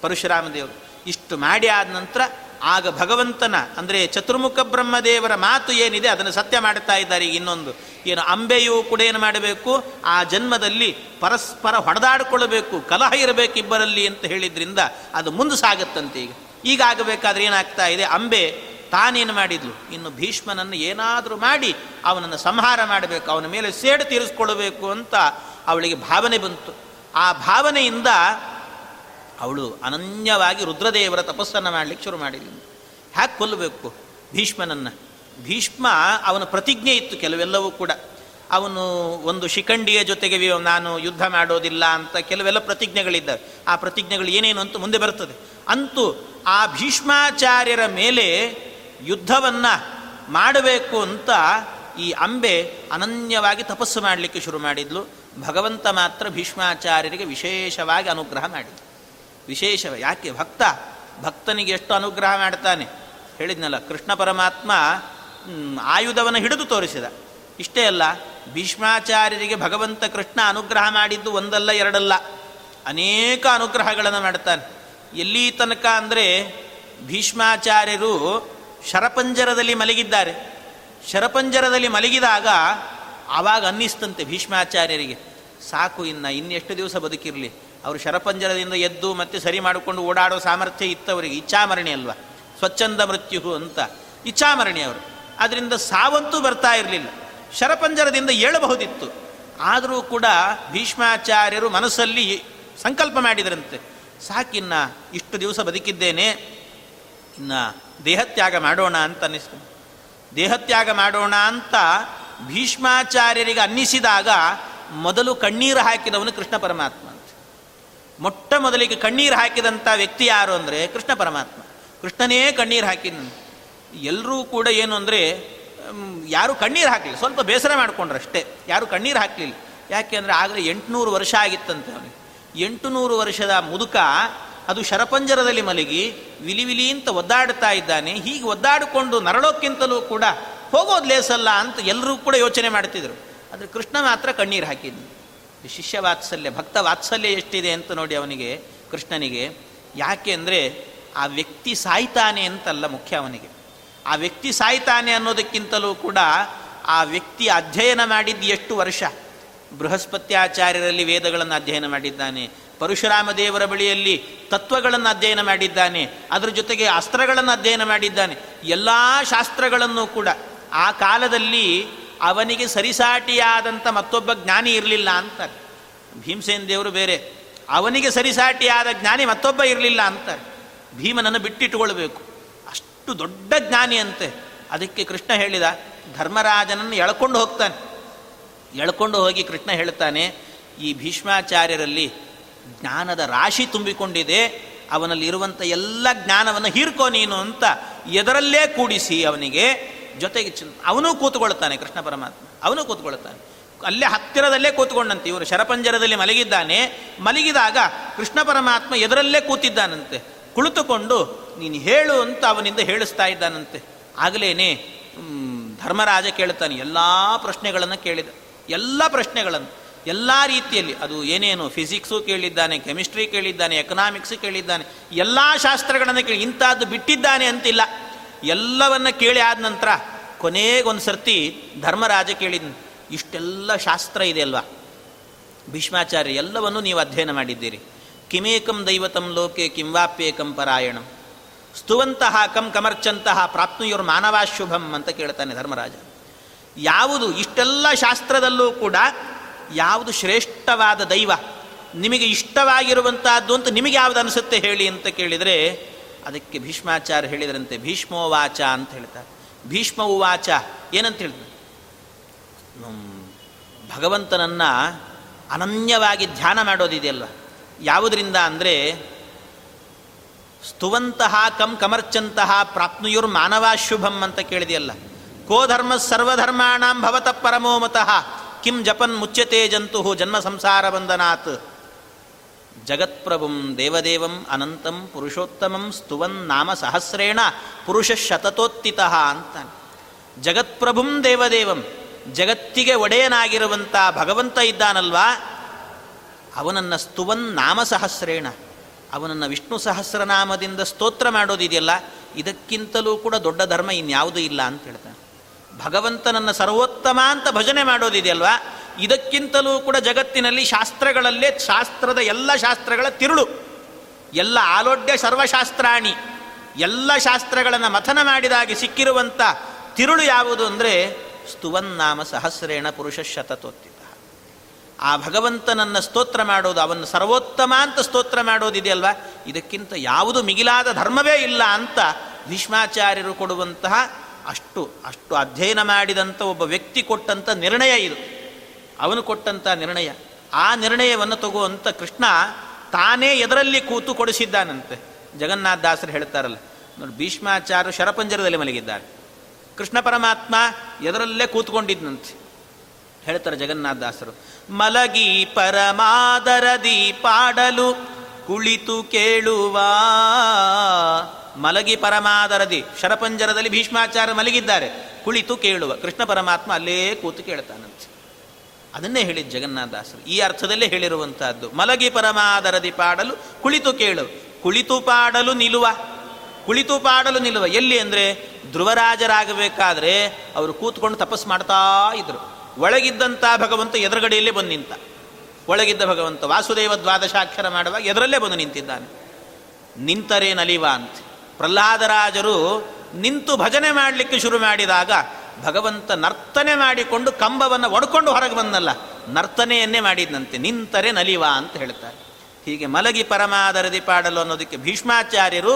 ಪರಶುರಾಮ ದೇವರು ಇಷ್ಟು ಮಾಡಿ ಆದ ನಂತರ ಆಗ ಭಗವಂತನ, ಅಂದರೆ ಚತುರ್ಮುಖ ಬ್ರಹ್ಮದೇವರ ಮಾತು ಏನಿದೆ, ಅದನ್ನು ಸತ್ಯ ಮಾಡ್ತಾ ಇದ್ದಾರೆ ಇನ್ನೊಂದು. ಏನು ಅಂಬೆಯೂ ಕೂಡ ಏನು ಮಾಡಬೇಕು? ಆ ಜನ್ಮದಲ್ಲಿ ಪರಸ್ಪರ ಹೊಡೆದಾಡಿಕೊಳ್ಳಬೇಕು ಕಲಹ ಇರಬೇಕು ಇಬ್ಬರಲ್ಲಿ ಅಂತ ಹೇಳಿದ್ರಿಂದ ಅದು ಮುಂದೆ ಸಾಗುತ್ತಂತೆ ಈಗ. ಈಗ ಆಗಬೇಕಾದ್ರೆ ಏನಾಗ್ತಾ ಇದೆ? ಅಂಬೆ ತಾನೇನು ಮಾಡಿದ್ಲು? ಇನ್ನು ಭೀಷ್ಮನನ್ನು ಏನಾದರೂ ಮಾಡಿ ಅವನನ್ನು ಸಂಹಾರ ಮಾಡಬೇಕು, ಅವನ ಮೇಲೆ ಸೇಡು ತೀರಿಸ್ಕೊಳ್ಬೇಕು ಅಂತ ಅವಳಿಗೆ ಭಾವನೆ ಬಂತು. ಆ ಭಾವನೆಯಿಂದ ಅವಳು ಅನನ್ಯವಾಗಿ ರುದ್ರದೇವರ ತಪಸ್ಸನ್ನು ಮಾಡಲಿಕ್ಕೆ ಶುರು ಮಾಡಿದ್ಲು. ಹ್ಯಾಕ್ ಕೊಲ್ಲಬೇಕು ಭೀಷ್ಮನನ್ನು. ಭೀಷ್ಮ ಅವನ ಪ್ರತಿಜ್ಞೆ ಇತ್ತು ಕೆಲವೆಲ್ಲವೂ ಕೂಡ. ಅವನು ಒಂದು ಶಿಖಂಡಿಯ ಜೊತೆಗೆ ನಾನು ಯುದ್ಧ ಮಾಡೋದಿಲ್ಲ ಅಂತ ಕೆಲವೆಲ್ಲ ಪ್ರತಿಜ್ಞೆಗಳಿದ್ದಾವೆ ಆ ಪ್ರತಿಜ್ಞೆಗಳು ಏನೇನು ಅಂತ ಮುಂದೆ ಬರ್ತದೆ. ಅಂತೂ ಆ ಭೀಷ್ಮಾಚಾರ್ಯರ ಮೇಲೆ ಯುದ್ಧವನ್ನು ಮಾಡಬೇಕು ಅಂತ ಈ ಅಂಬೆ ಅನನ್ಯವಾಗಿ ತಪಸ್ಸು ಮಾಡಲಿಕ್ಕೆ ಶುರು ಮಾಡಿದ್ಲು. ಭಗವಂತ ಮಾತ್ರ ಭೀಷ್ಮಾಚಾರ್ಯರಿಗೆ ವಿಶೇಷವಾಗಿ ಅನುಗ್ರಹ ಮಾಡಿದ್ಲು. ವಿಶೇಷ ಯಾಕೆ? ಭಕ್ತ. ಭಕ್ತನಿಗೆ ಎಷ್ಟು ಅನುಗ್ರಹ ಮಾಡ್ತಾನೆ? ಹೇಳಿದ್ನಲ್ಲ, ಕೃಷ್ಣ ಪರಮಾತ್ಮ ಆಯುಧವನ್ನು ಹಿಡಿದು ತೋರಿಸಿದ. ಇಷ್ಟೇ ಅಲ್ಲ, ಭೀಷ್ಮಾಚಾರ್ಯರಿಗೆ ಭಗವಂತ ಕೃಷ್ಣ ಅನುಗ್ರಹ ಮಾಡಿದ್ದು ಒಂದಲ್ಲ, ಎರಡಲ್ಲ. ಅನೇಕ ಅನುಗ್ರಹಗಳನ್ನು ಮಾಡ್ತಾನೆ. ಎಲ್ಲಿ ತನಕ ಅಂದರೆ, ಭೀಷ್ಮಾಚಾರ್ಯರು ಶರಪಂಜರದಲ್ಲಿ ಮಲಗಿದ್ದಾರೆ. ಶರಪಂಜರದಲ್ಲಿ ಮಲಗಿದಾಗ ಆವಾಗ ಅನ್ನಿಸ್ತಂತೆ ಭೀಷ್ಮಾಚಾರ್ಯರಿಗೆ. ಸಾಕು ಇನ್ನು, ಇನ್ನೆಷ್ಟು ದಿವಸ ಬದುಕಿರಲಿ? ಅವರು ಶರಪಂಜರದಿಂದ ಎದ್ದು ಮತ್ತೆ ಸರಿ ಮಾಡಿಕೊಂಡು ಓಡಾಡೋ ಸಾಮರ್ಥ್ಯ ಇತ್ತವರಿಗೆ. ಇಚ್ಛಾಮರಣಿ ಅಲ್ವಾ? ಸ್ವಚ್ಛಂದ ಮೃತ್ಯು ಅಂತ. ಇಚ್ಛಾಮರಣಿ ಅವರು. ಅದರಿಂದ ಸಾವಂತೂ ಬರ್ತಾ ಇರಲಿಲ್ಲ. ಶರಪಂಜರದಿಂದ ಏಳಬಹುದಿತ್ತು. ಆದರೂ ಕೂಡ ಭೀಷ್ಮಾಚಾರ್ಯರು ಮನಸ್ಸಲ್ಲಿ ಸಂಕಲ್ಪ ಮಾಡಿದರಂತೆ. ಸಾಕಿನ್ನ ಇಷ್ಟು ದಿವಸ ಬದುಕಿದ್ದೇನೆ. ಇನ್ನು ದೇಹತ್ಯಾಗ ಮಾಡೋಣ ಅಂತ ಅನ್ನಿಸ್ತು. ದೇಹತ್ಯಾಗ ಮಾಡೋಣ ಅಂತ ಭೀಷ್ಮಾಚಾರ್ಯರಿಗೆ ಅನ್ನಿಸಿದಾಗ ಮೊದಲು ಕಣ್ಣೀರು ಹಾಕಿದವನು ಕೃಷ್ಣ ಪರಮಾತ್ಮ. ಮೊಟ್ಟ ಮೊದಲಿಗೆ ಕಣ್ಣೀರು ಹಾಕಿದಂಥ ವ್ಯಕ್ತಿ ಯಾರು ಅಂದರೆ ಕೃಷ್ಣ ಪರಮಾತ್ಮ. ಕೃಷ್ಣನೇ ಕಣ್ಣೀರು ಹಾಕಿದ ಎಲ್ಲರೂ ಕೂಡ ಏನು ಅಂದರೆ ಯಾರು ಕಣ್ಣೀರು ಹಾಕಲಿಲ್ಲ. ಸ್ವಲ್ಪ ಬೇಸರ ಮಾಡಿಕೊಂಡ್ರು ಅಷ್ಟೇ. ಯಾರು ಕಣ್ಣೀರು ಹಾಕಲಿಲ್ಲ. ಯಾಕೆ ಅಂದರೆ ಆಗಲೇ ಎಂಟುನೂರು ವರ್ಷ ಆಗಿತ್ತಂತೆ ಅವನಿಗೆ. ಎಂಟುನೂರು ವರ್ಷದ ಮುದುಕ ಅದು ಶರಪಂಜರದಲ್ಲಿ ಮಲಗಿ ವಿಲಿ ವಿಲಿ ಅಂತ ಒದ್ದಾಡ್ತಾ ಇದ್ದಾನೆ. ಹೀಗೆ ಒದ್ದಾಡಿಕೊಂಡು ನರಳೋಕ್ಕಿಂತಲೂ ಕೂಡ ಹೋಗೋದು ಲೇಸಲ್ಲ ಅಂತ ಎಲ್ಲರೂ ಕೂಡ ಯೋಚನೆ ಮಾಡ್ತಿದ್ರು. ಆದರೆ ಕೃಷ್ಣ ಮಾತ್ರ ಕಣ್ಣೀರು ಹಾಕಿದ್ನು ಶಿಷ್ಯ ವಾತ್ಸಲ್ಯ, ಭಕ್ತ ವಾತ್ಸಲ್ಯ ಎಷ್ಟಿದೆ ಅಂತ ನೋಡಿ ಅವನಿಗೆ, ಕೃಷ್ಣನಿಗೆ. ಯಾಕೆ ಅಂದರೆ ಆ ವ್ಯಕ್ತಿ ಸಾಯ್ತಾನೆ ಅಂತಲ್ಲ ಮುಖ್ಯ ಅವನಿಗೆ. ಆ ವ್ಯಕ್ತಿ ಸಾಯ್ತಾನೆ ಅನ್ನೋದಕ್ಕಿಂತಲೂ ಕೂಡ ಆ ವ್ಯಕ್ತಿ ಅಧ್ಯಯನ ಮಾಡಿದ್ದು ಎಷ್ಟು ವರ್ಷ? ಬೃಹಸ್ಪತ್ಯಾಚಾರ್ಯರಲ್ಲಿ ವೇದಗಳನ್ನು ಅಧ್ಯಯನ ಮಾಡಿದ್ದಾನೆ ಪರಶುರಾಮ ದೇವರ ಬಳಿಯಲ್ಲಿ ತತ್ವಗಳನ್ನು ಅಧ್ಯಯನ ಮಾಡಿದ್ದಾನೆ, ಅದರ ಜೊತೆಗೆ ಅಸ್ತ್ರಗಳನ್ನು ಅಧ್ಯಯನ ಮಾಡಿದ್ದಾನೆ, ಎಲ್ಲ ಶಾಸ್ತ್ರಗಳನ್ನು ಕೂಡ. ಆ ಕಾಲದಲ್ಲಿ ಅವನಿಗೆ ಸರಿಸಾಟಿಯಾದಂಥ ಮತ್ತೊಬ್ಬ ಜ್ಞಾನಿ ಇರಲಿಲ್ಲ ಅಂತಾರೆ. ಭೀಮಸೇನ ದೇವರು ಬೇರೆ. ಅವನಿಗೆ ಸರಿಸಾಟಿಯಾದ ಜ್ಞಾನಿ ಮತ್ತೊಬ್ಬ ಇರಲಿಲ್ಲ ಅಂತಾರೆ. ಭೀಮನನ್ನು ಬಿಟ್ಟಿಟ್ಟುಕೊಳ್ಬೇಕು. ಅಷ್ಟು ದೊಡ್ಡ ಜ್ಞಾನಿ ಅಂತೆ. ಅದಕ್ಕೆ ಕೃಷ್ಣ ಹೇಳಿದ, ಧರ್ಮರಾಜನನ್ನು ಎಳ್ಕೊಂಡು ಹೋಗ್ತಾನೆ. ಎಳ್ಕೊಂಡು ಹೋಗಿ ಕೃಷ್ಣ ಹೇಳ್ತಾನೆ, ಈ ಭೀಷ್ಮಾಚಾರ್ಯರಲ್ಲಿ ಜ್ಞಾನದ ರಾಶಿ ತುಂಬಿಕೊಂಡಿದೆ. ಅವನಲ್ಲಿ ಇರುವಂಥ ಎಲ್ಲ ಜ್ಞಾನವನ್ನು ಹೀರ್ಕೋ ನೀನು ಅಂತ ಎದರಲ್ಲೇ ಕೂಡಿಸಿ ಅವನಿಗೆ. ಜೊತೆಗೆ ಅವನು ಕೂತ್ಕೊಳ್ತಾನೆ ಕೃಷ್ಣ ಪರಮಾತ್ಮ. ಅವನು ಕೂತ್ಕೊಳ್ತಾನೆ ಅಲ್ಲೇ ಹತ್ತಿರದಲ್ಲೇ ಕೂತ್ಕೊಂಡಂತೆ ಇವರು, ಶರಪಂಜರದಲ್ಲಿ ಮಲಗಿದ್ದಾನೆ. ಮಲಗಿದಾಗ ಕೃಷ್ಣ ಪರಮಾತ್ಮ ಎದರಲ್ಲೇ ಕೂತಿದ್ದಾನಂತೆ. ಕುಳಿತುಕೊಂಡು, ನೀನು ಹೇಳು ಅಂತ ಅವನಿಂದ ಹೇಳಿಸ್ತಾ ಇದ್ದಾನಂತೆ. ಆಗಲೇನೆ ಧರ್ಮರಾಜ ಕೇಳ್ತಾನೆ ಎಲ್ಲ ಪ್ರಶ್ನೆಗಳನ್ನು ಕೇಳಿದ. ಎಲ್ಲ ಪ್ರಶ್ನೆಗಳನ್ನು, ಎಲ್ಲ ರೀತಿಯಲ್ಲಿ, ಅದು ಏನೇನು ಫಿಸಿಕ್ಸು ಕೇಳಿದ್ದಾನೆ ಕೆಮಿಸ್ಟ್ರಿ ಕೇಳಿದ್ದಾನೆ ಎಕನಾಮಿಕ್ಸ್ ಕೇಳಿದ್ದಾನೆ, ಎಲ್ಲ ಶಾಸ್ತ್ರಗಳನ್ನು ಕೇಳಿ, ಇಂಥದ್ದು ಬಿಟ್ಟಿದ್ದಾನೆ ಅಂತಿಲ್ಲ. ಎಲ್ಲವನ್ನ ಕೇಳಿ ಆದ ನಂತರ ಕೊನೆಗೊಂದು ಸರ್ತಿ ಧರ್ಮರಾಜ ಕೇಳಿದ, ಇಷ್ಟೆಲ್ಲ ಶಾಸ್ತ್ರ ಇದೆ ಅಲ್ವಾ? ಭೀಷ್ಮಾಚಾರ್ಯ, ಎಲ್ಲವನ್ನೂ ನೀವು ಅಧ್ಯಯನ ಮಾಡಿದ್ದೀರಿ. ಕಿಮೇಕಂ ದೈವತಂ ಲೋಕೆ ಕಿಂವಾಪ್ಯೇಕಂ ಪರಾಯಣಂ. ಸ್ತುವಂತಹ ಕಂ ಕಮರ್ಚಂತಹ ಪ್ರಾಪ್ನುಯೋರ್ ಮಾನವಾಶುಭಂ ಅಂತ ಕೇಳ್ತಾನೆ ಧರ್ಮರಾಜ. ಯಾವುದು ಇಷ್ಟೆಲ್ಲ ಶಾಸ್ತ್ರದಲ್ಲೂ ಕೂಡ ಯಾವುದು ಶ್ರೇಷ್ಠವಾದ ದೈವ, ನಿಮಗೆ ಇಷ್ಟವಾಗಿರುವಂತಹದ್ದು ಅಂತ ನಿಮಗೆ ಯಾವುದು ಅನಿಸುತ್ತೆ ಹೇಳಿ ಅಂತ ಕೇಳಿದರೆ ಅದಕ್ಕೆ ಭೀಷ್ಮಾಚಾರ್ಯ ಹೇಳಿದ್ರಂತೆ, ಭೀಷ್ಮೋವಾಚ ಅಂತ ಹೇಳ್ತಾರೆ. ಭೀಷ್ಮ ಉವಾಚ ಏನಂತ ಹೇಳ್ತಾರೆ? ಭಗವಂತನನ್ನ ಅನನ್ಯವಾಗಿ ಧ್ಯಾನ ಮಾಡೋದಿದೆಯಲ್ಲ, ಯಾವುದರಿಂದ ಅಂದರೆ ಸ್ತುವಂತಹ ಕಂ ಕಮರ್ಚಂತಹ ಪ್ರಾಪ್ನುಯುರ್ ಮಾನವಾಶುಭಂ ಅಂತ ಕೇಳಿದೆಯಲ್ಲ ಕೋ ಧರ್ಮ ಸರ್ವಧರ್ಮಾಣಂ ಭವತ ಪರಮೋಮತಃ ಕಿಂ ಜಪನ್ ಮುಚ್ಚತೆ ಜಂತು ಜನ್ಮ ಸಂಸಾರ ಬಂಧನಾತ್. ಜಗತ್ಪ್ರಭುಂ ದೇವದೇವಂ ಅನಂತಂ ಪುರುಷೋತ್ತಮಂ ಸ್ತುವನ್ ನಾಮ ಸಹಸ್ರೇಣ ಪುರುಷ ಶತತೋತ್ತಿತ ಅಂತಾನೆ. ಜಗತ್ಪ್ರಭುಂ ದೇವದೇವಂ ಜಗತ್ತಿಗೆ ಒಡೆಯನಾಗಿರುವಂಥ ಭಗವಂತ ಇದ್ದಾನಲ್ವಾ? ಅವನನ್ನು ಸ್ತುವನ್ ನಾಮ ಸಹಸ್ರೇಣ. ಅವನನ್ನು ವಿಷ್ಣು ಸಹಸ್ರನಾಮದಿಂದ ಸ್ತೋತ್ರ ಮಾಡೋದಿದೆಯಲ್ಲ? ಇದಕ್ಕಿಂತಲೂ ಕೂಡ ದೊಡ್ಡ ಧರ್ಮ ಇನ್ಯಾವುದೂ ಇಲ್ಲ ಅಂತ ಹೇಳ್ತಾನೆ. ಭಗವಂತನನ್ನು ಸರ್ವೋತ್ತಮ ಅಂತ ಭಜನೆ ಮಾಡೋದಿದೆಯಲ್ವಾ? ಇದಕ್ಕಿಂತಲೂ ಕೂಡ ಜಗತ್ತಿನಲ್ಲಿ ಶಾಸ್ತ್ರಗಳಲ್ಲೇ ಶಾಸ್ತ್ರದ ಎಲ್ಲ ಶಾಸ್ತ್ರಗಳ ತಿರುಳು. ಎಲ್ಲ ಆಲೋಡ್ಯ ಸರ್ವಶಾಸ್ತ್ರಾಣಿ, ಎಲ್ಲ ಶಾಸ್ತ್ರಗಳನ್ನು ಮಥನ ಮಾಡಿದಾಗಿ ಸಿಕ್ಕಿರುವಂಥ ತಿರುಳು ಯಾವುದು ಅಂದರೆ ಸ್ತುವನ್ನಾಮ ಸಹಸ್ರೇಣ ಪುರುಷ ಶತತೋತ್ತಿತ. ಆ ಭಗವಂತನನ್ನು ಸ್ತೋತ್ರ ಮಾಡೋದು, ಅವನ್ನು ಸರ್ವೋತ್ತಮ ಅಂತ ಸ್ತೋತ್ರ ಮಾಡೋದಿದೆಯಲ್ವಾ? ಇದಕ್ಕಿಂತ ಯಾವುದು ಮಿಗಿಲಾದ ಧರ್ಮವೇ ಇಲ್ಲ ಅಂತ ಭೀಷ್ಮಾಚಾರ್ಯರು ಕೊಡುವಂತಹ ಅಷ್ಟು ಅಷ್ಟು ಅಧ್ಯಯನ ಮಾಡಿದಂಥ ಒಬ್ಬ ವ್ಯಕ್ತಿ ಕೊಟ್ಟಂಥ ನಿರ್ಣಯ ಇದು. ಅವನು ಕೊಟ್ಟಂಥ ನಿರ್ಣಯ. ಆ ನಿರ್ಣಯವನ್ನು ತಗುವಂಥ ಕೃಷ್ಣ ತಾನೇ ಎದರಲ್ಲಿ ಕೂತು ಕೊಡಿಸಿದ್ದಾನಂತೆ. ಜಗನ್ನಾಥ ದಾಸರು ಹೇಳ್ತಾರಲ್ಲ, ನೋಡಿ ಭೀಷ್ಮಾಚಾರ್ಯ ಶರಪಂಜರದಲ್ಲಿ ಮಲಗಿದ್ದಾರೆ. ಕೃಷ್ಣ ಪರಮಾತ್ಮ ಎದರಲ್ಲೇ ಕೂತ್ಕೊಂಡಿದ್ನಂತೆ. ಹೇಳ್ತಾರೆ ಜಗನ್ನಾಥ ದಾಸರು, ಮಲಗಿ ಪರಮಾದರದಿ ಪಾಡಲು ಕುಳಿತು ಕೇಳುವ. ಮಲಗಿ ಪರಮಾದರದಿ. ಶರಪಂಜರದಲ್ಲಿ ಭೀಷ್ಮಾಚಾರ್ಯ ಮಲಗಿದ್ದಾರೆ. ಕುಳಿತು ಕೇಳುವ. ಕೃಷ್ಣ ಪರಮಾತ್ಮ ಅಲ್ಲೇ ಕೂತು ಕೇಳ್ತಾನಂತೆ. ಅದನ್ನೇ ಹೇಳಿದ ಜಗನ್ನಾಥಾಸರು. ಈ ಅರ್ಥದಲ್ಲೇ ಹೇಳಿರುವಂತಹದ್ದು. ಮಲಗಿ ಪರಮಾದರದಿ ಪಾಡಲು ಕುಳಿತು ಕೇಳು. ಕುಳಿತು ಪಾಡಲು ನಿಲ್ಲುವ ಕುಳಿತು ಪಾಡಲು ನಿಲ್ಲುವ ಎಲ್ಲಿ ಅಂದರೆ ಧ್ರುವರಾಜರಾಗಬೇಕಾದ್ರೆ ಅವರು ಕೂತ್ಕೊಂಡು ತಪಸ್ಸು ಮಾಡ್ತಾ ಇದ್ರು. ಒಳಗಿದ್ದಂಥ ಭಗವಂತ ಎದುರುಗಡೆಯಲ್ಲೇ ಬಂದು ನಿಂತ. ಒಳಗಿದ್ದ ಭಗವಂತ ವಾಸುದೇವ ದ್ವಾದಶಾಕ್ಷರ ಮಾಡುವಾಗ ಎದರಲ್ಲೇ ಬಂದು ನಿಂತಿದ್ದಾನೆ. ನಿಂತರೆ ನಲಿವ ಅಂತ. ಪ್ರಹ್ಲಾದರಾಜರು ನಿಂತು ಭಜನೆ ಮಾಡಲಿಕ್ಕೆ ಶುರು ಮಾಡಿದಾಗ ಭಗವಂತ ನರ್ತನೆ ಮಾಡಿಕೊಂಡು ಕಂಬವನ್ನು ಒಡ್ಕೊಂಡು ಹೊರಗೆ ಬಂದಲ್ಲ, ನರ್ತನೆಯನ್ನೇ ಮಾಡಿದಂತೆ ನಿಂತರೆ ನಲಿವ ಅಂತ ಹೇಳ್ತಾರೆ. ಹೀಗೆ ಮಲಗಿ ಪರಮಾದರದಿ ಪಾಡಲು ಅನ್ನೋದಕ್ಕೆ ಭೀಷ್ಮಾಚಾರ್ಯರು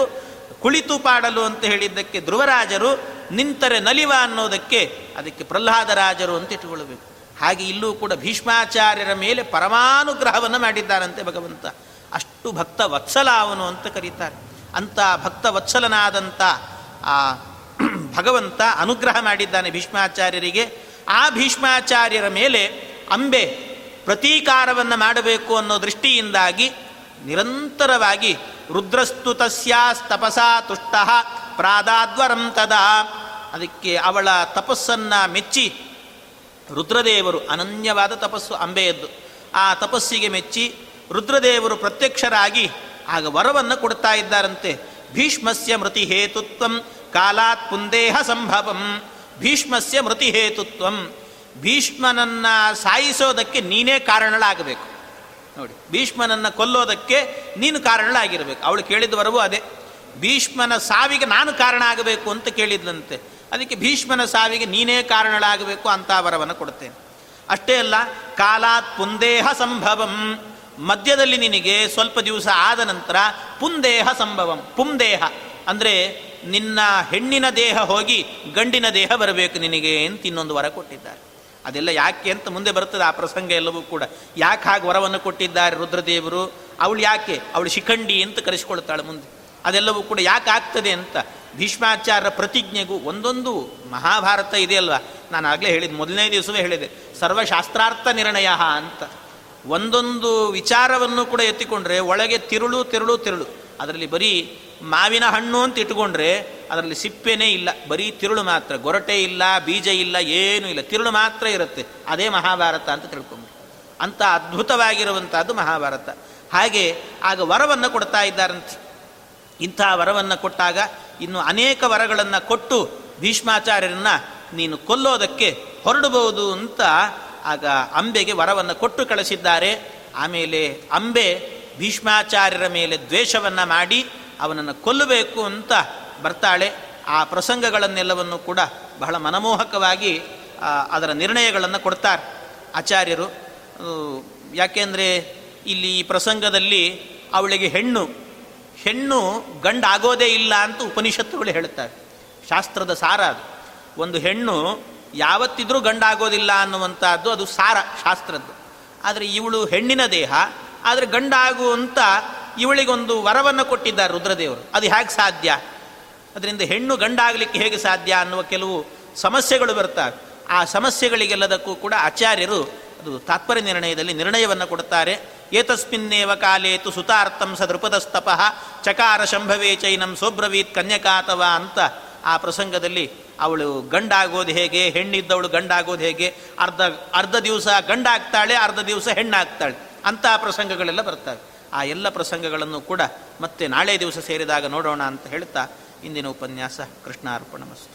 ಕುಳಿತು ಪಾಡಲು ಅಂತ ಹೇಳಿದ್ದಕ್ಕೆ ಧ್ರುವರಾಜರು ನಿಂತರೆ ನಲಿವ ಅನ್ನೋದಕ್ಕೆ ಅದಕ್ಕೆ ಪ್ರಹ್ಲಾದರಾಜರು ಅಂತ ಇಟ್ಟುಕೊಳ್ಳಬೇಕು. ಹಾಗೆ ಇಲ್ಲೂ ಕೂಡ ಭೀಷ್ಮಾಚಾರ್ಯರ ಮೇಲೆ ಪರಮಾನುಗ್ರಹವನ್ನು ಮಾಡಿದ್ದಾರಂತೆ ಭಗವಂತ. ಅಷ್ಟು ಭಕ್ತ ವತ್ಸಲ ಅವನು ಅಂತ ಕರೀತಾರೆ. ಅಂಥ ಭಕ್ತ ವತ್ಸಲನಾದಂಥ ಆ, ಭಗವಂತ ಅನುಗ್ರಹ ಮಾಡಿದ್ದಾನೆ ಭೀಷ್ಮಾಚಾರ್ಯರಿಗೆ. ಆ ಭೀಷ್ಮಾಚಾರ್ಯರ ಮೇಲೆ ಅಂಬೆ ಪ್ರತೀಕಾರವನ್ನು ಮಾಡಬೇಕು ಅನ್ನೋ ದೃಷ್ಟಿಯಿಂದಾಗಿ ನಿರಂತರವಾಗಿ ರುದ್ರಸ್ತು ತಸ್ಯಾಸ್ತಪಸಾ ತುಷ್ಟ ಪ್ರಾದಾದ್ವರಂ ತದಾ. ಅದಕ್ಕೆ ಅವಳ ತಪಸ್ಸನ್ನು ಮೆಚ್ಚಿ ರುದ್ರದೇವರು, ಅನನ್ಯವಾದ ತಪಸ್ಸು ಅಂಬೆಯದ್ದು. ಆ ತಪಸ್ಸಿಗೆ ಮೆಚ್ಚಿ ರುದ್ರದೇವರು ಪ್ರತ್ಯಕ್ಷರಾಗಿ ಆಗ ವರವನ್ನು ಕೊಡ್ತಾ ಇದ್ದಾರಂತೆ. ಭೀಷ್ಮಸ್ಯ ಮೃತಿ ಹೇತುತ್ವಂ ಕಾಲಾತ್ ಪುಂದೇಹ ಸಂಭವಂ. ಭೀಷ್ಮಸ್ಯ ಮೃತಿ ಹೇತುತ್ವಂ ಭೀಷ್ಮನನ್ನ ಸಾಯಿಸೋದಕ್ಕೆ ನೀನೇ ಕಾರಣಳಾಗಬೇಕು. ನೋಡಿ, ಭೀಷ್ಮನನ್ನ ಕೊಲ್ಲೋದಕ್ಕೆ ನೀನು ಕಾರಣಳಾಗಿರಬೇಕು. ಅವಳು ಕೇಳಿದ ವರವು ಅದೇ. ಭೀಷ್ಮನ ಸಾವಿಗೆ ನಾನು ಕಾರಣ ಆಗಬೇಕು ಅಂತ ಕೇಳಿದ್ಲಂತೆ. ಅದಕ್ಕೆ ಭೀಷ್ಮನ ಸಾವಿಗೆ ನೀನೇ ಕಾರಣಳಾಗಬೇಕು ಅಂತ ವರವನ್ನು ಕೊಡ್ತೇನೆ. ಅಷ್ಟೇ ಅಲ್ಲ, ಕಾಲಾತ್ ಪುಂದೇಹ ಸಂಭವಂ. ಮಧ್ಯದಲ್ಲಿ ನಿನಗೆ ಸ್ವಲ್ಪ ದಿವಸ ಆದ ನಂತರ ಪುಂದೇಹ ಸಂಭವಂ. ಪುಂದೇಹ ಅಂದರೆ ನಿನ್ನ ಹೆಣ್ಣಿನ ದೇಹ ಹೋಗಿ ಗಂಡಿನ ದೇಹ ಬರಬೇಕು ನಿನಗೆ ಅಂತ ಇನ್ನೊಂದು ವರ ಕೊಟ್ಟಿದ್ದಾರೆ. ಅದೆಲ್ಲ ಯಾಕೆ ಅಂತ ಮುಂದೆ ಬರ್ತದೆ ಆ ಪ್ರಸಂಗ ಎಲ್ಲವೂ ಕೂಡ. ಯಾಕೆ ಹಾಗೆ ವರವನ್ನು ಕೊಟ್ಟಿದ್ದಾರೆ ರುದ್ರದೇವರು? ಅವಳು ಯಾಕೆ? ಅವಳು ಶಿಖಂಡಿ ಅಂತ ಕರೆಸಿಕೊಳ್ತಾಳೆ ಮುಂದೆ. ಅದೆಲ್ಲವೂ ಕೂಡ ಯಾಕೆ ಆಗ್ತದೆ ಅಂತ ಭೀಷ್ಮಾಚಾರ್ಯ ಪ್ರತಿಜ್ಞೆಗೂ ಒಂದೊಂದು ಮಹಾಭಾರತ ಇದೆಯಲ್ವ ನಾನು ಆಗಲೇ ಹೇಳಿದ ಮೊದಲನೇ ದಿವಸವೇ ಹೇಳಿದೆ, ಸರ್ವಶಾಸ್ತ್ರಾರ್ಥ ನಿರ್ಣಯ ಅಂತ. ಒಂದೊಂದು ವಿಚಾರವನ್ನು ಕೂಡ ಎತ್ತಿಕೊಂಡ್ರೆ ಒಳಗೆ ತಿರುಳು ತಿರುಳು ತಿರುಳು. ಅದರಲ್ಲಿ ಬರೀ ಮಾವಿನ ಹಣ್ಣು ಅಂತ ಇಟ್ಕೊಂಡ್ರೆ ಅದರಲ್ಲಿ ಸಿಪ್ಪೆನೇ ಇಲ್ಲ. ಬರೀ ತಿರುಳು ಮಾತ್ರ. ಗೊರಟೆ ಇಲ್ಲ, ಬೀಜ ಇಲ್ಲ, ಏನೂ ಇಲ್ಲ. ತಿರುಳು ಮಾತ್ರ ಇರುತ್ತೆ. ಅದೇ ಮಹಾಭಾರತ ಅಂತ ತಿಳ್ಕೊಂಡು ಅಂಥ ಅದ್ಭುತವಾಗಿರುವಂಥದ್ದು ಮಹಾಭಾರತ. ಹಾಗೆ ಆಗ ವರವನ್ನು ಕೊಡ್ತಾ ಇದ್ದಾರಂತೆ. ಇಂಥ ವರವನ್ನು ಕೊಟ್ಟಾಗ ಇನ್ನು ಅನೇಕ ವರಗಳನ್ನು ಕೊಟ್ಟು ಭೀಷ್ಮಾಚಾರ್ಯರನ್ನ ನೀನು ಕೊಲ್ಲೋದಕ್ಕೆ ಹೊರಡಬಹುದು ಅಂತ ಆಗ ಅಂಬೆಗೆ ವರವನ್ನು ಕೊಟ್ಟು ಕಳಿಸಿದ್ದಾರೆ. ಆಮೇಲೆ ಅಂಬೆ ಭೀಷ್ಮಾಚಾರ್ಯರ ಮೇಲೆ ದ್ವೇಷವನ್ನು ಮಾಡಿ ಅವನನ್ನು ಕೊಲ್ಲಬೇಕು ಅಂತ ಬರ್ತಾಳೆ. ಆ ಪ್ರಸಂಗಗಳನ್ನೆಲ್ಲವನ್ನು ಕೂಡ ಬಹಳ ಮನಮೋಹಕವಾಗಿ ಅದರ ನಿರ್ಣಯಗಳನ್ನು ಕೊಡ್ತಾರೆ ಆಚಾರ್ಯರು. ಯಾಕೆಂದರೆ ಇಲ್ಲಿ ಈ ಪ್ರಸಂಗದಲ್ಲಿ ಅವಳಿಗೆ ಹೆಣ್ಣು ಹೆಣ್ಣು ಗಂಡಾಗೋದೇ ಇಲ್ಲ ಅಂತ ಉಪನಿಷತ್ತುಗಳು ಹೇಳುತ್ತಾರೆ ಶಾಸ್ತ್ರದ ಸಾರ ಅದು. ಒಂದು ಹೆಣ್ಣು ಯಾವತ್ತಿದ್ರೂ ಗಂಡಾಗೋದಿಲ್ಲ ಅನ್ನುವಂಥದ್ದು ಅದು ಸಾರ, ಶಾಸ್ತ್ರದ್ದು. ಆದರೆ ಇವಳು ಹೆಣ್ಣಿನ ದೇಹ, ಆದರೆ ಗಂಡಾಗುವಂತ ಇವಳಿಗೊಂದು ವರವನ್ನು ಕೊಟ್ಟಿದ್ದಾರೆ ರುದ್ರದೇವರು. ಅದು ಹೇಗೆ ಸಾಧ್ಯ? ಅದರಿಂದ ಹೆಣ್ಣು ಗಂಡಾಗಲಿಕ್ಕೆ ಹೇಗೆ ಸಾಧ್ಯ ಅನ್ನುವ ಕೆಲವು ಸಮಸ್ಯೆಗಳು ಬರ್ತವೆ ಆ ಸಮಸ್ಯೆಗಳಿಗೆಲ್ಲದಕ್ಕೂ ಕೂಡ ಆಚಾರ್ಯರು ಅದು ತಾತ್ಪರ್ಯ ನಿರ್ಣಯದಲ್ಲಿ ನಿರ್ಣಯವನ್ನು ಕೊಡುತ್ತಾರೆ ಏತಸ್ಮಿನ್ನೇವ ಕಾಲೇತು ಸುತಾರ್ಥಂ ಸದೃಪದಸ್ತಪಃ ಚಕಾರ ಶಂಭವೇ ಚೈನಂ ಸೋಬ್ರವೀತ್ ಕನ್ಯಕಾತವ ಅಂತ ಆ ಪ್ರಸಂಗದಲ್ಲಿ ಅವಳು ಗಂಡಾಗೋದು ಹೇಗೆ, ಹೆಣ್ಣಿದ್ದವಳು ಗಂಡಾಗೋದು ಹೇಗೆ, ಅರ್ಧ ಅರ್ಧ ದಿವಸ ಗಂಡಾಗ್ತಾಳೆ, ಅರ್ಧ ದಿವಸ ಹೆಣ್ಣಾಗ್ತಾಳೆ, ಅಂತಹ ಪ್ರಸಂಗಗಳೆಲ್ಲ ಬರ್ತವೆ. ಆ ಎಲ್ಲ ಪ್ರಸಂಗಗಳನ್ನು ಕೂಡ ಮತ್ತೆ ನಾಳೆ ದಿವಸ ಸೇರಿದಾಗ ನೋಡೋಣ ಅಂತ ಹೇಳ್ತಾ ಇಂದಿನ ಉಪನ್ಯಾಸ ಕೃಷ್ಣಾರ್ಪಣ ಮಸ್ತು